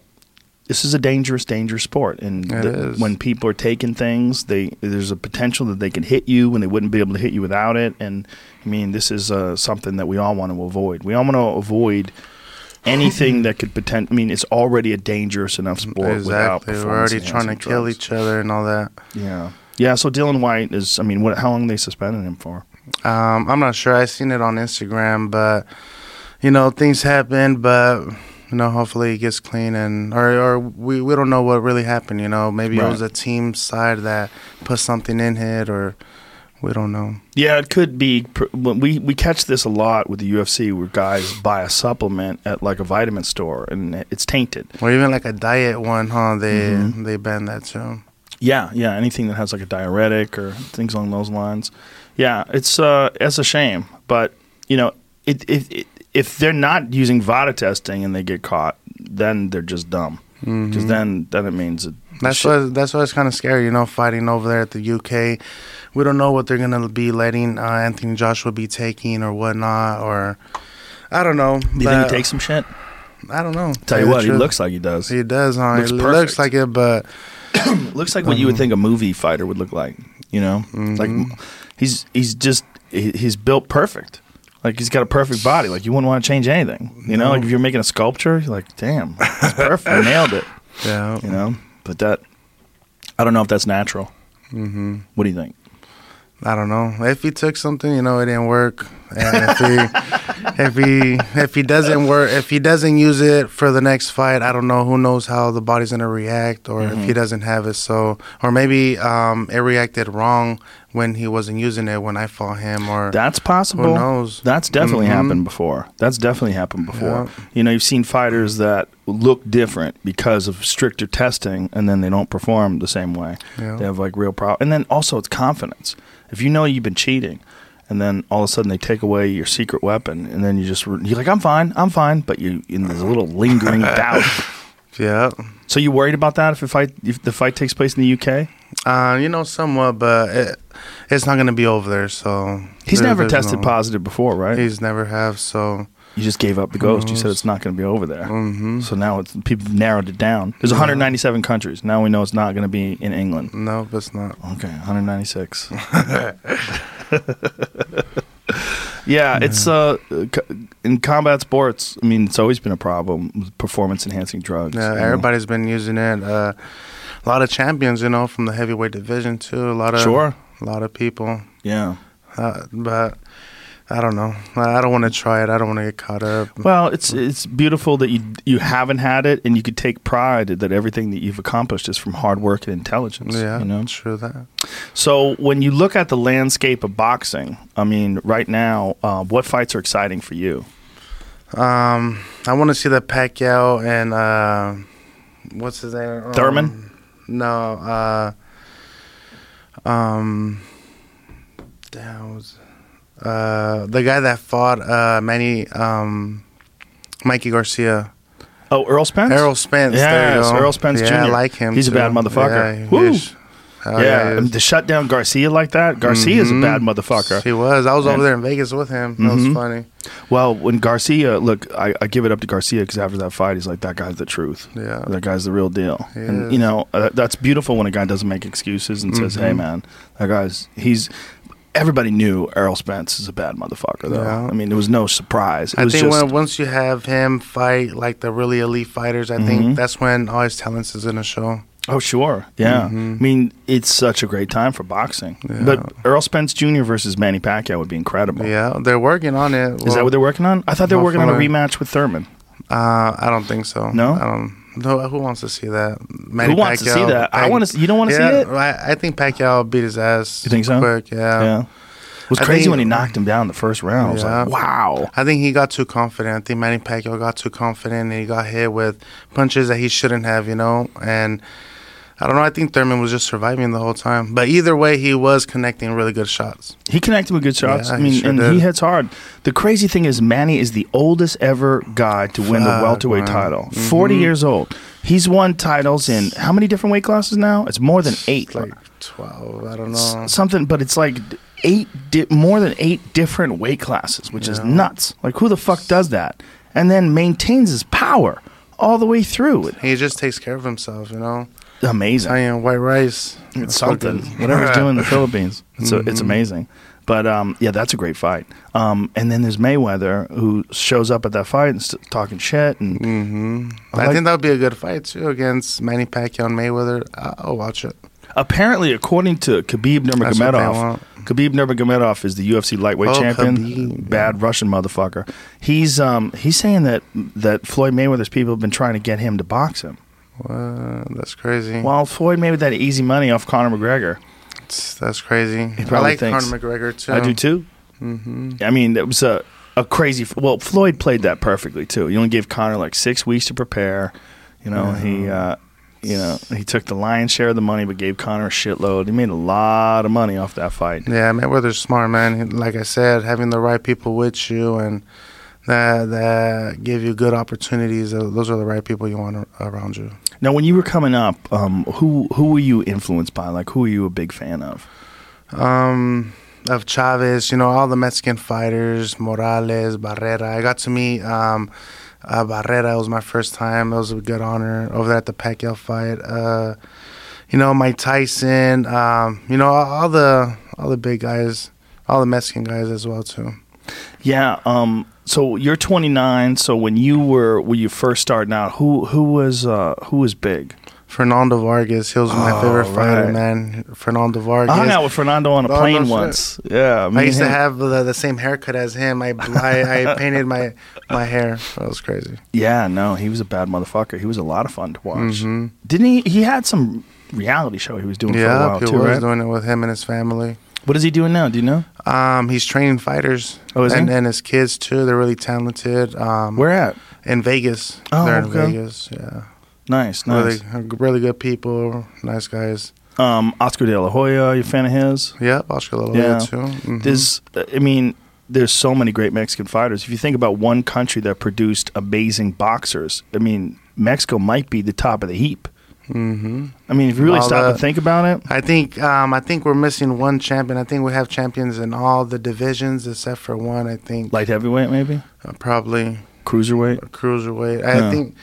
this is a dangerous, dangerous sport, and It the- is. when people are taking things, they there's a potential that they can hit you when they wouldn't be able to hit you without it. And I mean, this is uh, something that we all want to avoid. We all want to avoid anything that could pretend. I mean, it's already a dangerous enough sport without exactly. We're already trying to enhancing kill each other and all that. Yeah, yeah. So Dillian Whyte is. I mean, what? How long they suspended him for? Um, I'm not sure. I seen it on Instagram, but you know things happen. But you know, hopefully he gets clean, and or or we we don't know what really happened. You know, maybe Right. it was a team side that put something in it, or we don't know. Yeah, it could be. We we catch this a lot with the UFC, where guys buy a supplement at like a vitamin store, and it's tainted. Or even like a diet one, huh? They Mm-hmm. they ban that too. Yeah, yeah. Anything that has like a diuretic or things along those lines. Yeah, it's uh, it's a shame, but you know, it, it, it, if they're not using VADA testing and they get caught, then they're just dumb. Because then then it means Mm-hmm. That's why that's why it's kind of scary, you know, fighting over there at the UK. We don't know what they're gonna be letting uh, Anthony Joshua be taking or whatnot, or I don't know. Do you think he takes some shit? I don't know. Tell you what, he looks like he does. He does, huh? Looks looks like it, but looks like what you would think a movie fighter would look like. You know, like he's he's just he's built perfect. Like he's got a perfect body. Like you wouldn't want to change anything. You know, like if you're making a sculpture, you're like, damn, it's perfect. Nailed it. yeah, You know, but that I don't know if that's natural. hmm What do you think? I don't know. If he took something, you know, it didn't work, and if he if he if he doesn't work, if he doesn't use it for the next fight, I don't know. Who knows how the body's gonna react, or if he doesn't have it. So, or maybe um, it reacted wrong when he wasn't using it when I fought him, or That's possible. Who knows? That's definitely Mhm. happened before. That's definitely happened before. Yeah. You know, you've seen fighters that look different because of stricter testing, and then they don't perform the same way. Yeah. They have like real problems. And then also, it's confidence. If you know you've been cheating, and then all of a sudden they take away your secret weapon, and then you just you're like, I'm fine, I'm fine, but you and there's a little lingering doubt. Yeah. So you worried about that if the fight if the fight takes place in the UK? Uh, you know, somewhat, but it, it's not going to be over there. So He's never tested no- positive before, right? He's never have. So you just gave up the ghost. You said it's not going to be over there. hmm So now it's people narrowed it down. There's 197 countries. Now we know it's not going to be in England. no, it's not. Okay, 196. yeah, it's uh in combat sports. I mean, it's always been a problem with performance enhancing drugs. Yeah, you know? everybody's been using it. Uh, a lot of champions, you know, from the heavyweight division too. A lot of Sure. a lot of people. Yeah. Uh, but I don't know. I don't want to try it. I don't want to get caught up. Well, it's it's beautiful that you you haven't had it, and you could take pride that everything that you've accomplished is from hard work and intelligence. Yeah, you know. true that. So when you look at the landscape of boxing, I mean, right now, uh, what fights are exciting for you? Um, I want to see the Pacquiao and uh, what's his name? Um, Thurman? No. Uh, um, damn, was, uh, the guy that fought uh, Manny, um, Mikey Garcia, Oh, Earl Spence. Errol Spence. Yes. Earl Spence yeah, Jr.. I like him. He's a bad motherfucker. Yeah, Woo. hell yeah, is. to shut down Garcia like that, Garcia's a Mhm. bad motherfucker. He was. I was And- over there in Vegas with him. That was Mhm. funny. Well, when Garcia, look, I, I give it up to Garcia because after that fight, he's like, that guy's the truth. Yeah. That guy's the real deal. He and, is. you know, uh, that's beautiful when a guy doesn't make excuses and says, hey, man, that guy's, he's, everybody knew Errol Spence is a bad motherfucker, though. Yeah. I mean, there was no surprise. It I was think when, once you have him fight like the really elite fighters, I Mhm. think that's when all his talents is gonna show. oh, sure. Yeah. Mhm. I mean, it's such a great time for boxing. Yeah. But Errol Spence Jr. versus Manny Pacquiao would be incredible. Yeah, they're working on it. Is that what they're working on? I thought they were working on a rematch with Thurman. Uh, I don't think so. No? I don't. No, who wants to see that? Manny Who wants to see Pacquiao, that? I want to. You don't want to yeah, see it? I, I think Pacquiao beat his ass. You think so? Quick, yeah. Yeah. It was I crazy think- when he knocked him down in the first round. I was like, wow. I think he got too confident. I think Manny Pacquiao got too confident and he got hit with punches that he shouldn't have, you know. And I don't know. I think Thurman was just surviving the whole time. But either way, he was connecting really good shots. He connected with good shots. Yeah, I he mean, sure and did. he hits hard. The crazy thing is, Manny is the oldest ever guy to win the welterweight man. title. Mhm. 40 years old. He's won titles in how many different weight classes now? It's more than eight. Like 12, I don't know. something, but it's like eight, di- more than eight different weight classes, which is nuts. Like, who the fuck does that? And then maintains his power all the way through. He just takes care of himself, you know. Amazing. Italian white rice. It's something. fucking- Whatever he's doing in the Philippines, it's a, it's Mhm. amazing. But um, yeah, that's a great fight. Um, and then there's Mayweather who shows up at that fight and st- talking shit. And hmm I I, like- think that would be a good fight too against Manny Pacquiao and Mayweather. I- I'll watch it. apparently, according to Khabib That's what they Nurmagomedov, want. Khabib Nurmagomedov is the UFC lightweight Oh, champion. Khabib, Bad Russian motherfucker. He's um, he's saying that that Floyd Mayweather's people have been trying to get him to box him. What? That's crazy. Well, Floyd made that easy money off Conor McGregor. That's- that's crazy. I probably like thinks- Conor McGregor too. I do too. hmm I mean, it was a, a crazy. Well, Floyd played that perfectly too. You only gave Conor like six weeks to prepare. You know, he, uh, you know, he took the lion's share of the money, but gave Conor a shitload. He made a lot of money off that fight. Yeah, Mayweather's smart, man. Like I said, having the right people with you and that that give you good opportunities. Those are the right people you want around you. Now, when you were coming up, um, who who were you influenced by? Like, who were you a big fan of? Um, of Chavez, you know, all the Mexican fighters, Morales, Barrera. I got to meet um, uh, Barrera. It was my first time. It was a good honor over there at the Pacquiao fight. Uh, you know, Mike Tyson. Um, you know, all, all the all the big guys, all the Mexican guys as well too. Yeah. Um. So you're 29. So when you were when you first starting out, who who was uh, who was big? Fernando Vargas. He was my Oh, favorite fighter, right. man. Fernando Vargas. I hung out with Fernando on a Oh, plane shit. once. Yeah. I used and to have the, the same haircut as him. I, I I painted my my hair. That was crazy. Yeah. No, he was a bad motherfucker. He was a lot of fun to watch. hmm Didn't he? He had some reality show he was doing for a Yeah, while he too, was doing it with him and his family. What is he doing now? Do you know? Um, he's training fighters. Oh, is he? and, and his kids too. They're really talented. Um, Where at? in Vegas. Oh, They're in okay. Vegas. Yeah, Nice, nice. really, really good people. Nice guys. Um, Oscar De La Hoya, you a fan of his? Yep, Oscar De La Hoya yeah. too. Mhm. There's, I mean, there's so many great Mexican fighters. If you think about one country that produced amazing boxers, I mean, Mexico might be the top of the heap. Mhm. I mean, if you really All stop the- and think about it, I think um, I think we're missing one champion. I think we have champions in all the divisions except for one. I think light heavyweight maybe, uh, probably cruiserweight. cruiserweight. I Yeah. think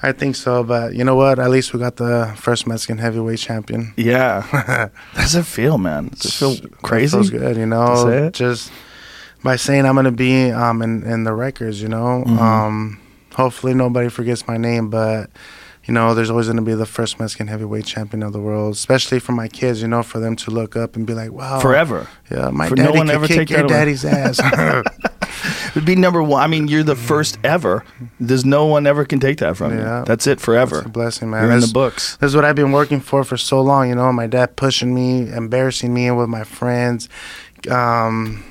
I think so. But you know what? At least we got the first Mexican heavyweight champion. Yeah, how does it feel, man? Does it feel It feels good, you know. Just by saying I'm gonna be um in, in the records, you know. Mhm. Um, hopefully nobody forgets my name, but you know, there's always gonna be the first Mexican heavyweight champion of the world, especially for my kids, you know, for them to look up and be like, wow, Forever. Yeah, my For no daddy one ever kick take your daddy's ass. It'd be number one. I mean, you're the first ever. There's no one ever can take that from Yeah. you. That's it forever. It's a blessing, man. You're in the books. This is what I've been working for for so long. You know, my dad pushing me, embarrassing me with my friends. Um,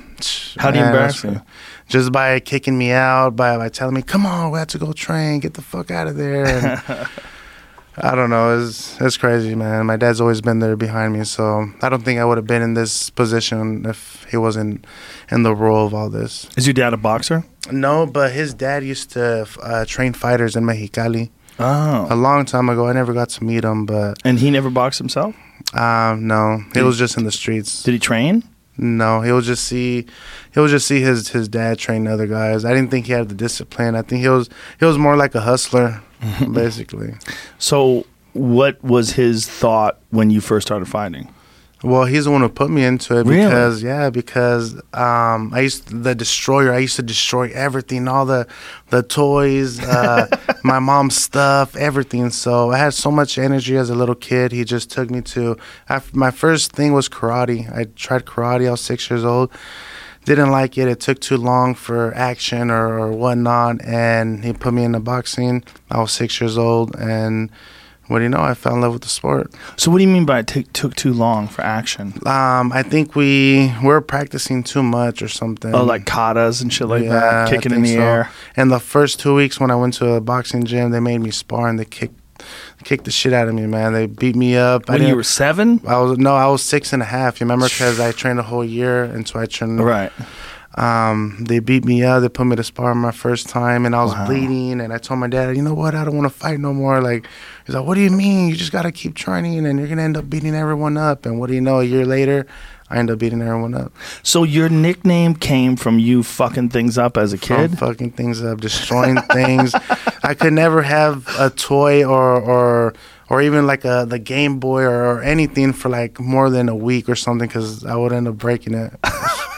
How do you embarrass that's- you? Just by kicking me out, by by telling me, "Come on, we have to go train. Get the fuck out of there." And I don't know. It's it's crazy, man. My dad's always been there behind me, so I don't think I would have been in this position if he wasn't in the role of all this. Is your dad a boxer? No, but his dad used to uh, train fighters in Mexicali Oh, a long time ago. I never got to meet him, but And he never boxed himself? um, no, he Did- was just in the streets. Did he train? No, he'll just see, he'll just see his his dad train other guys. I didn't think he had the discipline. I think he was he was more like a hustler, basically. So, what was his thought when you first started fighting? Well, he's the one who put me into it Really? because yeah, because um, I used the destroyer. I used to destroy everything, all the the toys, uh, my mom's stuff, everything. So I had so much energy as a little kid. He just took me to. After, my first thing was karate. I tried karate. I was six years old. Didn't like it. It took too long for action or, or whatnot, and he put me into boxing. I was six years old, and what do you know? I fell in love with the sport. So, what do you mean by it take, took too long for action? Um, I think we were practicing too much or something. Oh, like katas and shit like Yeah, that, kicking in the so. air. And the first two weeks when I went to a boxing gym, they made me spar and they kicked, kicked the shit out of me, man. They beat me up. I When you were seven? I was no, I was six and a half. You remember? Because I trained a whole year, and so I trained. Right. Um, they beat me up. They put me to spar my first time, and I was Wow. bleeding. And I told my dad, you know what? I don't want to fight no more. Like, he's like, what do you mean? You just gotta keep training, and you're gonna end up beating everyone up. And what do you know? A year later, I end up beating everyone up. So, your nickname came from you fucking things up as a from kid? fucking things up, destroying things. I could never have a toy or or or even like a the Game Boy or, or anything for like more than a week or something because I would end up breaking it.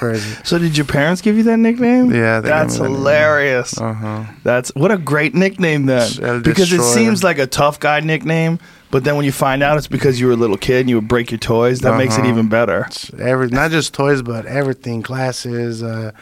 It's crazy. So, did your parents give you that nickname? Yeah, they That's me that hilarious. Uh huh. That's what a great nickname then. El Because it Destroyer. seems like a tough guy nickname, but then when you find out it's because you were a little kid and you would break your toys, that makes it Uh-huh. even better. Every not just toys but everything, glasses. Uh,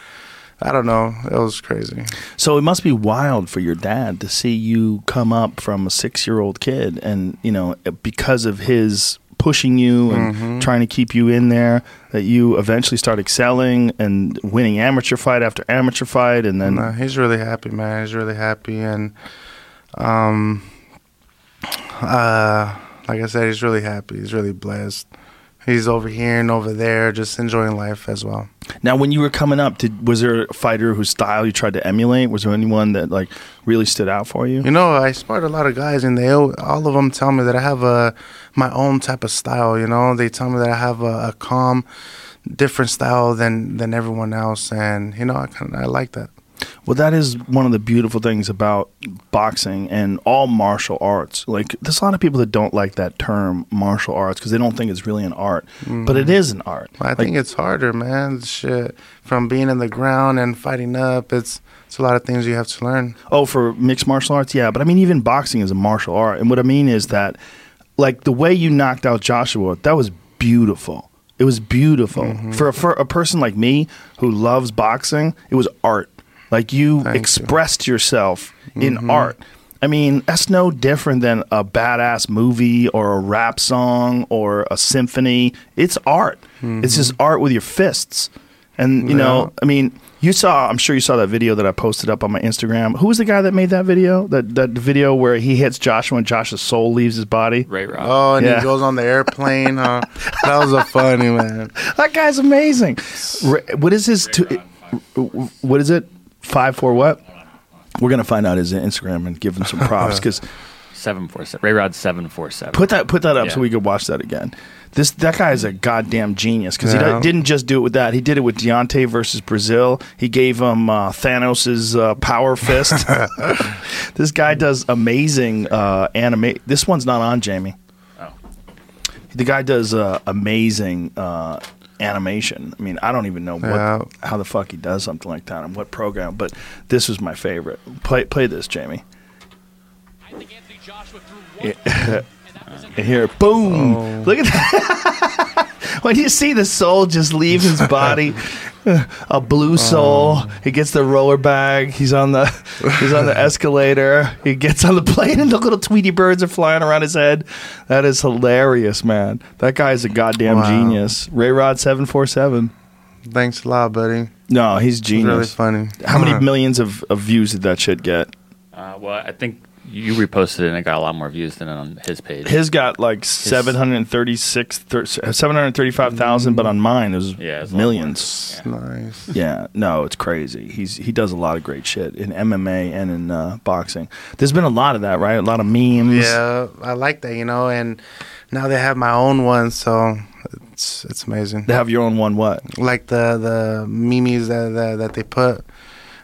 I don't know. It was crazy. So it must be wild for your dad to see you come up from a six-year-old kid, and you know because of his pushing you and Mhm. trying to keep you in there, that you eventually start excelling and winning amateur fight after amateur fight, and then No, he's really happy, man. He's really happy, and um, uh, like I said, he's really happy. He's really blessed. He's over here and over there, just enjoying life as well. Now, when you were coming up, did was there a fighter whose style you tried to emulate? Was there anyone that like really stood out for you? You know, I sparred a lot of guys, and they all all of them tell me that I have a my own type of style. You know, they tell me that I have a, a calm, different style than than everyone else, and you know, I kind of I like that. Well, that is one of the beautiful things about boxing and all martial arts. Like, there's a lot of people that don't like that term martial arts because they don't think it's really an art, but it is an art. I Like, think it's harder, man. Shit, from being in the ground and fighting up, it's it's a lot of things you have to learn. Oh, for mixed martial arts, yeah. But I mean, even boxing is a martial art, and what I mean is that, like, the way you knocked out Joshua, that was beautiful. It was beautiful Mm-hmm. for, for a person like me who loves boxing. It was art. Like you Thank you. Mm-hmm. expressed yourself in art. I mean, that's no different than a badass movie or a rap song or a symphony. It's art. It's just art with your fists. And you know, Mm-hmm. I mean, You saw, I'm sure you saw that video that I posted up on my Instagram. Who was the guy that made that video? That that video where he hits Joshua and Josh's soul leaves his body. Ray Rod. Oh, and Yeah. he goes on the airplane. Huh? that was a funny man. That guy's amazing. Ra- What is his? Two, what is it? Five four what? We're gonna find out his Instagram and give him some props because Seven four seven. Ray Rod seven four seven. put that put that up so we could watch that again. This that guy is a goddamn genius because he Yeah. do- didn't just do it with that. He did it with Deontay versus Breazeale. He gave him uh, Thanos's uh, power fist. this guy does amazing uh, anime. This one's not on Jamie. Oh. The guy does uh, amazing uh, animation. I mean, I don't even know what, Yeah. how the fuck he does something like that and what program, but this was my favorite. Play play this, Jamie. I think Anthony Joshua threw one, and that was And here, boom! Oh. Look at that. when you see the soul just leave his body, a blue soul. He gets the roller bag. He's on the he's on the escalator. He gets on the plane, and the little Tweety birds are flying around his head. That is hilarious, man. That guy is a goddamn Wow. genius. Ray Rod seven four seven. Thanks a lot, buddy. No, he's It's really genius. funny. How many millions of, of views did that shit get? Uh, well, I think you reposted it and it got a lot more views than on his page. His got like 736 735,000 but on mine it was Yeah, it's a lot more. millions. Nice. Yeah, no, it's crazy. He's he does a lot of great shit in MMA and in uh, boxing. There's been a lot of that, right? A lot of memes. Yeah, I like that, you know, and now they have my own one, so it's it's amazing. They have your own one. What? Like the the memes that that, that they put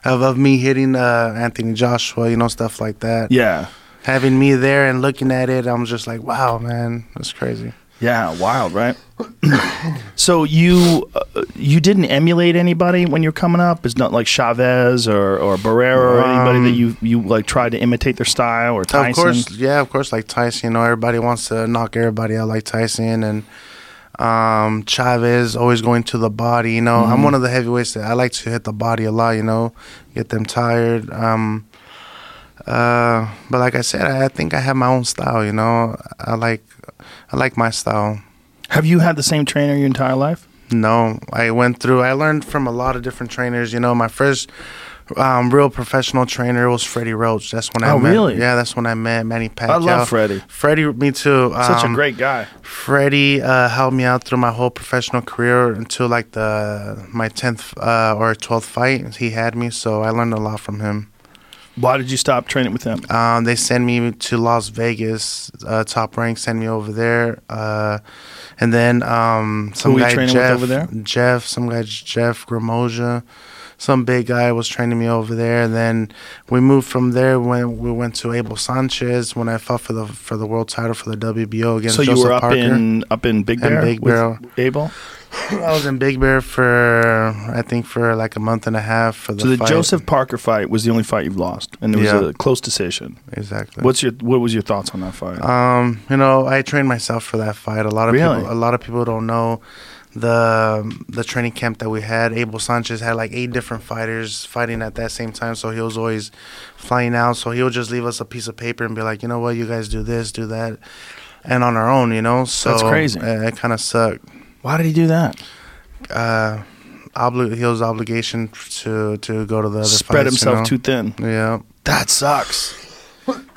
of of me hitting uh, Anthony Joshua, you know, stuff like that. Yeah, Having me there and looking at it, I'm just like, wow, man, that's crazy. yeah, wild, right? so you uh, you didn't emulate anybody when you're coming up? It's not like Chavez or or Barrera or anybody that Um, you you like tried to imitate their style or Tyson. Of course, yeah, of course, like Tyson. You know, everybody wants to knock everybody out like Tyson and um, Chavez. Always going to the body. You know, I'm one of the heavyweights that I like to hit the body a lot. You know, get them tired. Um, uh, but like I said, I, I think I have my own style. You know, I like I like my style. Have you had the same trainer your entire life? No, I went through. I learned from a lot of different trainers. You know, my first um, real professional trainer was Freddie Roach. That's when I Oh, met. really? Yeah, that's when I met Manny Pacquiao. I love Freddie. Freddie, me too. Such a Um, great guy. Freddie uh, helped me out through my whole professional career until like the my tenth uh, or twelfth fight. He had me, so I learned a lot from him. Why did you stop training with him? Um, they sent me to Las Vegas. Uh, top rank sent me over there, uh, and then um, some you guy training with Jeff, over there? Jeff, some guy Jeff Gramoja, some big guy was training me over there. And then we moved from there when we went to Abel Sanchez when I fought for the for the world title for the WBO against So you Joseph were up Parker. in up in Big Bear, Big with Bear. Abel. I was in Big Bear for I think for like a month and a half for the So the fight. Joseph Parker fight was the only fight you've lost, and it was Yeah. a close decision. exactly. What's your what was your thoughts on that fight? Um, you know, I trained myself for that fight. A lot of Really? people, a lot of people don't know the the training camp that we had. Abel Sanchez had like eight different fighters fighting at that same time, so he was always flying out. So he would just leave us a piece of paper and be like, you know what, you guys do this, do that, and on our own, you know. So That's crazy. It, it kind of sucked. Why did he do that? Uh, obli- he was obligation to to go to the other Spread fights, you himself know? too thin. Yeah. That sucks.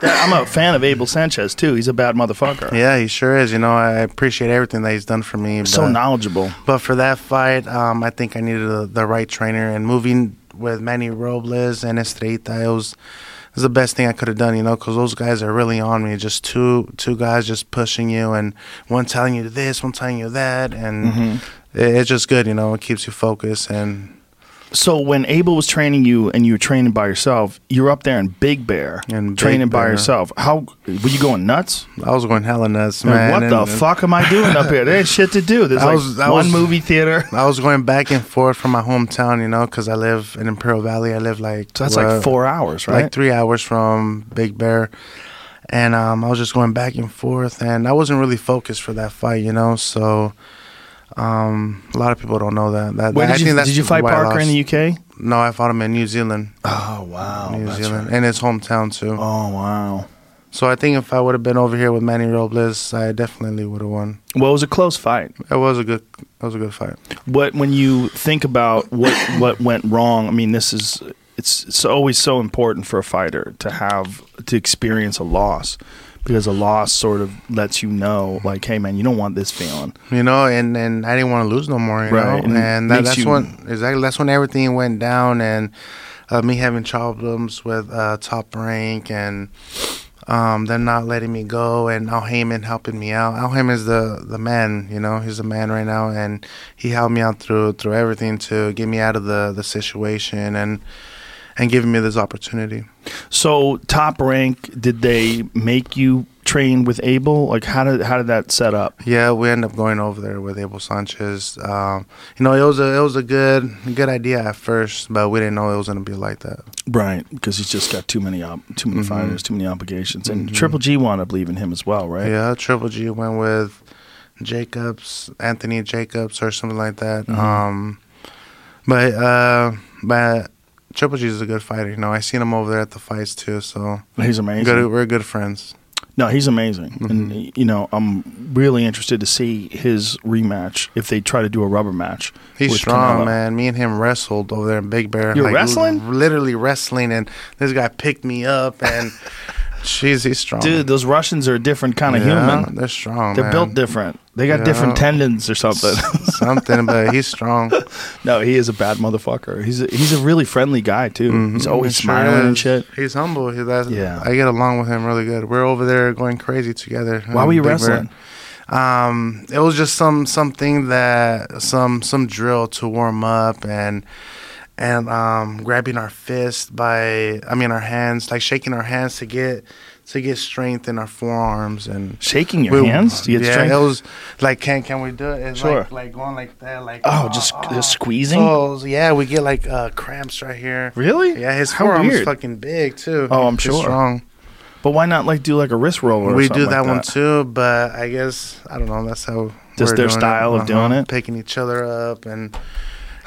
I'm a fan of Abel Sanchez too. He's a bad motherfucker. Yeah, he sure is. You know, I appreciate everything that he's done for me. So knowledgeable. But for that fight, um, I think I needed the, the right trainer. And moving with Manny Robles and Estrella, it was, it was the best thing I could have done, you know, because those guys are really on me. Just two two guys just pushing you, and one telling you this, one telling you that, and Mm-hmm. it, it's just good, you know. It keeps you focused. And So when Abel was training you and you were training by yourself, you're up there in Big Bear, and Big training by Bear. yourself. How were you going nuts? I was going hella nuts, man. what and- the fuck am I doing up here? There ain't shit to do. There's I like was- one was- movie theater. I was going back and forth from my hometown, you know, because I live in Imperial Valley. I live like So that's like four hours, right? like three hours from Big Bear, and um, I was just going back and forth, and I wasn't really focused for that fight, you know. So um, a lot of people don't know that. that Where I did you think that's did you fight I Parker in the UK? No, I fought him in New Zealand, Oh wow, New that's Zealand, right. in his hometown too. Oh wow. So I think if I would have been over here with Manny Robles, I definitely would have won. Well, it was a close fight. It was a good, it was a good fight. What when you think about what what went wrong? I mean, this is it's it's always so important for a fighter to have to experience a loss because a loss sort of lets you know, like, hey, man, you don't want this feeling. You know, and, and I didn't want to lose no more. You Right, and know, and that, that's you- when exactly that's when everything went down, and uh, me having problems with uh, top rank and. Um, them not letting me go, and Al Haymon helping me out. Al Haymon is the the man, you know. He's the man right now, and he helped me out through through everything to get me out of the the situation and and giving me this opportunity. So, top rank, did they make you train with Abel? Like, how did how did that set up? Yeah, we ended up going over there with Abel Sanchez. Um, you know, it was a it was a good good idea at first, but we didn't know it was gonna be like that. Right, because he's just got too many ob- too many Mhm. fighters, too many obligations, and Mhm. Triple G wound up leaving him as well, right? Yeah, Triple G went with Jacobs, Anthony Jacobs, or something like that. Mhm. Um, but uh, but Triple G is a good fighter. You know, I seen him over there at the fights too. So He's amazing. good, we're good friends. No, he's amazing, Mhm. and you know I'm really interested to see his rematch if they try to do a rubber match. He's strong, Canelo. man. Me and him wrestled over there in Big Bear. You're wrestling? Literally wrestling, and this guy picked me up, and jeez, he's strong. Dude, those Russians are a different kind of Yeah, human. They're strong. They're man. built different. They got different tendons or something. something, but he's strong. no, he is a bad motherfucker. He's a, he's a really friendly guy too. He's Mhm, always he sure smiling and shit. He's humble. He, Yeah. I get along with him really good. We're over there going crazy together. Why were you Big wrestling? Bear. Um, it was just some something that some some drill to warm up and and um, grabbing our fist by I mean our hands like shaking our hands to get to get strength in our forearms and Shaking your we- hands to get yeah, strength. it was like can can we do it? It's Sure. like, like going like that, like Oh, uh, just- uh, just squeezing? So yeah, we get like uh, cramps right here. really? Yeah, his How forearm's weird. fucking big too. Oh, I'm He's sure. Strong. But why not like do like a wrist roll or We do that like one too, but I guess I don't know. That's how Just their style of uh-huh. doing it? picking each other up and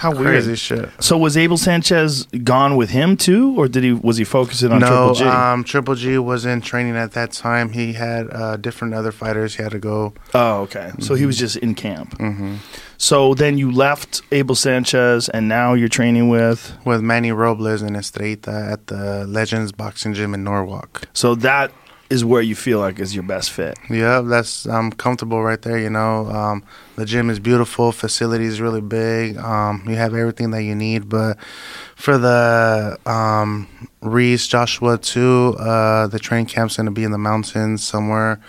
How crazy weird. shit. So was Abel Sanchez gone with him too, or did he was he focusing on no, Triple G? um, Triple G was in training at that time. He had uh, different other fighters. He had to go. oh, okay. So he was just in camp. hmm So then you left Abel Sanchez, and now you're training with. with Manny Robles and Estrella at the Legends Boxing Gym in Norwalk. So that is where you feel like is your best fit. Yeah, that's I'm comfortable right there. You know, um, the gym is beautiful, facility is really big. Um, you have everything that you need. But for the um, Ruiz Joshua too, uh, the training camp's gonna be in the mountains somewhere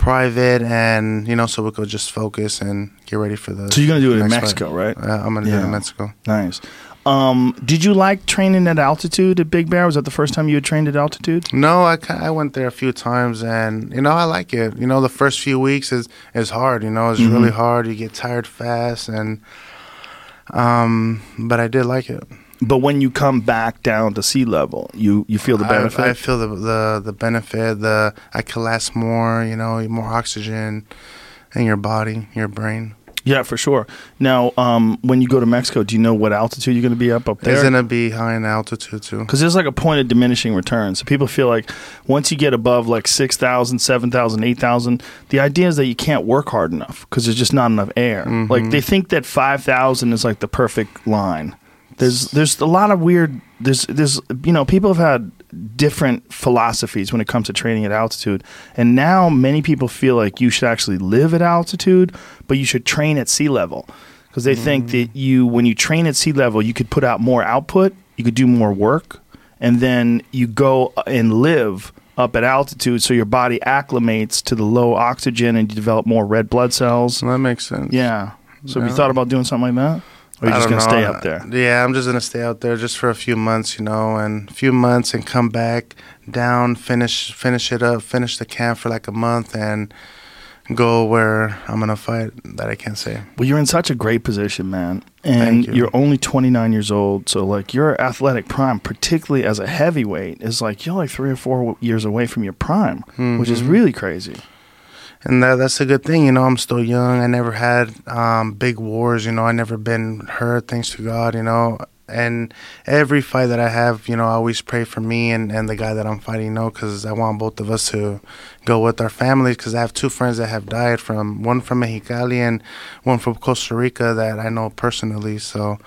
private, and you know, so we could just focus and get ready for the. So you're gonna do it in Mexico, fight. right? Uh, I'm gonna do it in Mexico. Nice. Um, did you like training at altitude at Big Bear? Was that the first time you had trained at altitude? No, I, I went there a few times, and you know I like it. You know, the first few weeks is is hard. You know, it's Mhm. really hard. You get tired fast, and um, but I did like it. But when you come back down to sea level, you you feel the I- benefit. I, feel the, the the benefit. The I can last more. You know, more oxygen in your body, your brain. Yeah, for sure. Now, um, when you go to Mexico, do you know what altitude you're going to be up up It's there? gonna be high in altitude too. Because there's like a point of diminishing returns. So people feel like once you get above like 6,000, 7,000, 8,000, the idea is that you can't work hard enough because there's just not enough air. Mhm. Like they think that 5,000 is like the perfect line. There's there's a lot of weird there's there's you know people have had different philosophies when it comes to training at altitude. And now many people feel like you should actually live at altitude but you should train at sea level. Because they think that mm. you when you train at sea level you could put out more output you could do more work and then you go uh, and live up at altitude so your body acclimates to the low oxygen and you develop more red blood cells. That makes sense. yeah. So have you thought about doing something like that or are you I just gonna stay know. up there Yeah, I'm just gonna stay out there just for a few months, you know, and a few months and come back down, finish finish it up, finish the camp for like a month, and go where I'm gonna fight. That I can't say. Well, you're in such a great position, man. And you. you're only 29 years old. So, like, your athletic prime, particularly as a heavyweight, is like you're like three or four years away from your prime, mm-hmm. which is really crazy. And that that's a good thing, you know. I'm still young. I never had um, big wars, you know. I never been hurt, thanks to God, you know. and every fight that I have, you know, I always pray for me and, and the guy that I'm fighting, you know, because I want both of us to go with our families. Because I have two friends that have died from one from Mexicali and one from Costa Rica that I know personally. So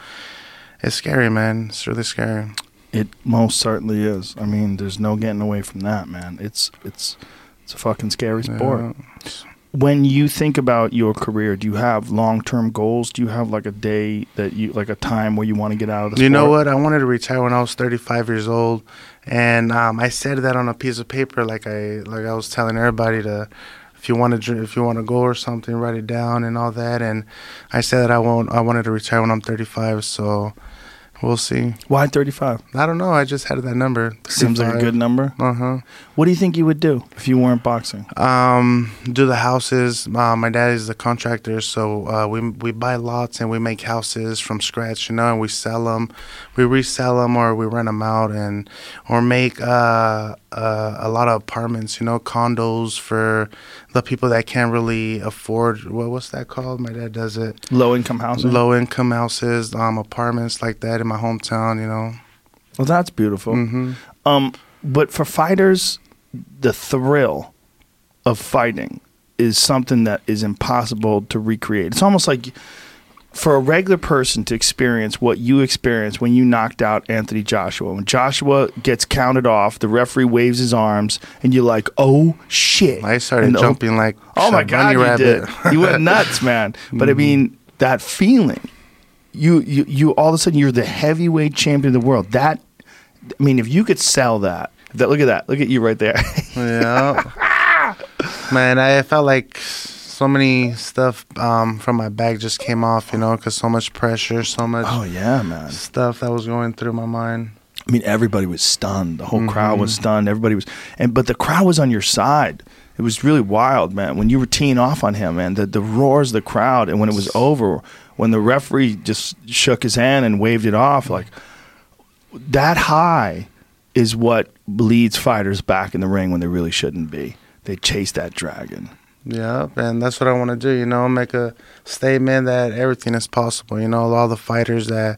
it's scary, man. It's really scary. It most certainly is. I mean, there's no getting away from that, man. It's it's it's a fucking scary sport. Yeah. When you think about your career, do you have long term goals? Do you have like a day that you like a time where you want to get out of the You know what? I wanted to retire when I was 35 years old, and um, I said that on a piece of paper, like I like I was telling everybody to, if you want to if you want to go or something, write it down and all that. And I said that I won't. I wanted to retire when I'm 35, so we'll see. Why 35? I don't know. I just had that number. Seems like a good number. Uh huh. What do you think you would do if you weren't boxing? Um, do the houses. Uh, my dad is the contractor, so uh, we we buy lots and we make houses from scratch, you know, and we sell them, we resell them or we rent them out, and or make uh, uh, a lot of apartments, you know, condos for the people that can't really afford. What what's that called? My dad does it. Low income houses. Low income houses, um, apartments like that in my hometown, you know. Well, that's beautiful. hmm Um, but for fighters, the thrill of fighting is something that is impossible to recreate. It's almost like for a regular person to experience what you experienced when you knocked out Anthony Joshua. When Joshua gets counted off, the referee waves his arms, and you're like, "Oh shit!" I started jumping like Oh my god, you rabbit. did! You went nuts, man. But I mean, that feeling, you you you all of a sudden you're the heavyweight champion of the world. That, I mean, if you could sell that, that look at that, look at you right there. Yeah. Man, I felt like so many stuff um, from my back just came off, you know, because so much pressure, so much oh yeah, man. stuff that was going through my mind. I mean, everybody was stunned. The whole crowd was stunned. Everybody was, and but the crowd was on your side. It was really wild, man. When you were teeing off on him, man, the the roars of the crowd, and when it was over, when the referee just shook his hand and waved it off, like that high is what leads fighters back in the ring when they really shouldn't be. They chase that dragon. Yeah, and that's what I want to do, you know, make a statement that everything is possible. You know, all the fighters that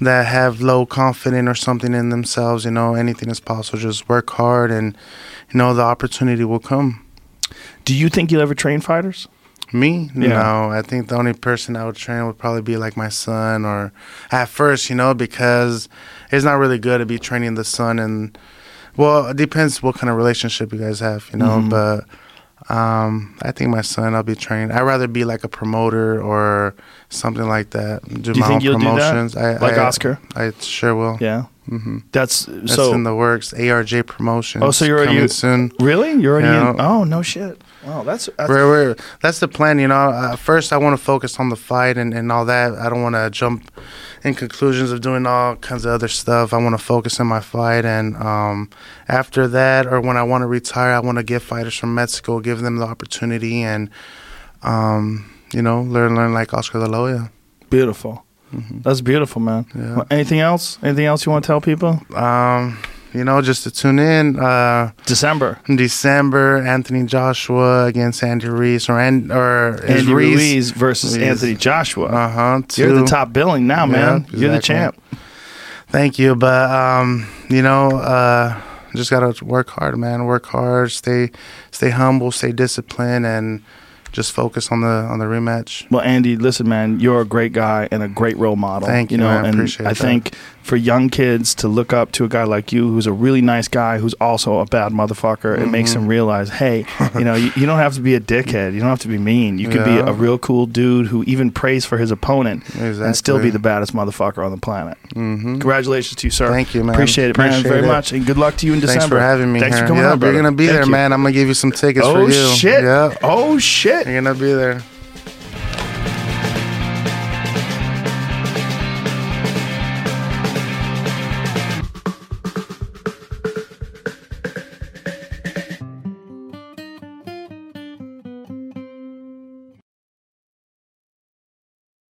that have low confidence or something in themselves, you know, anything is possible. Just work hard and you know the opportunity will come. Do you think you'll ever train fighters? Me? Yeah. No, I think the only person I would train would probably be like my son or at first, you know, because it's not really good to be training the son and well, it depends what kind of relationship you guys have, you know, Mhm. but um I think my son I'll be training. I'd rather be like a promoter or something like that. Do, Do you my think own you'll do that? promotions. I, Like I, Oscar? I sure will. Yeah, hmm that's That's so. in the works. ARJ promotion. Oh, so you're already- coming soon. really, you're already Yeah. in? Oh no, shit. Wow, that's, that's We're, we're, that's the plan, you know. Uh, first, I want to focus on the fight and, and all that. I don't want to jump in conclusions of doing all kinds of other stuff. I want to focus on my fight, and um, after that, or when I want to retire, I want to give fighters from Mexico, give them the opportunity, and um, you know, learn learn like Oscar De La Hoya. Beautiful. That's beautiful, man. Yeah. Anything else? Anything else you want to tell people? Um, you know, just to tune in. Uh, December. December, Anthony Joshua against Andy Ruiz, or and or Andy Reese. Ruiz versus Ruiz. Anthony Joshua. Uh huh. You're the top billing now, man. Yeah, You're the champ. Thank you, but um, you know, uh, just gotta work hard, man. Work hard, stay, stay humble, stay disciplined, and just focus on the on the rematch. Well, Andy, listen, man, you're a great guy and a great role model. Thank you, know, man. I appreciate I that. think for young kids to look up to a guy like you, who's a really nice guy, who's also a bad motherfucker, it makes Mm-hmm. them realize, hey, you know, you, you don't have to be a dickhead. You don't have to be mean. You could be a real cool dude who even prays for his opponent and still be the baddest motherfucker on the planet. hmm Congratulations to you, sir. Thank you, man. Appreciate it, man, very it. much, and good luck to you in Thanks December. Thanks for having me Thanks here. for coming yeah, on, you're brother. gonna be Thank there, you. man. I'm gonna give you some tickets Oh for you. shit! Yeah, Oh shit! You're gonna be there.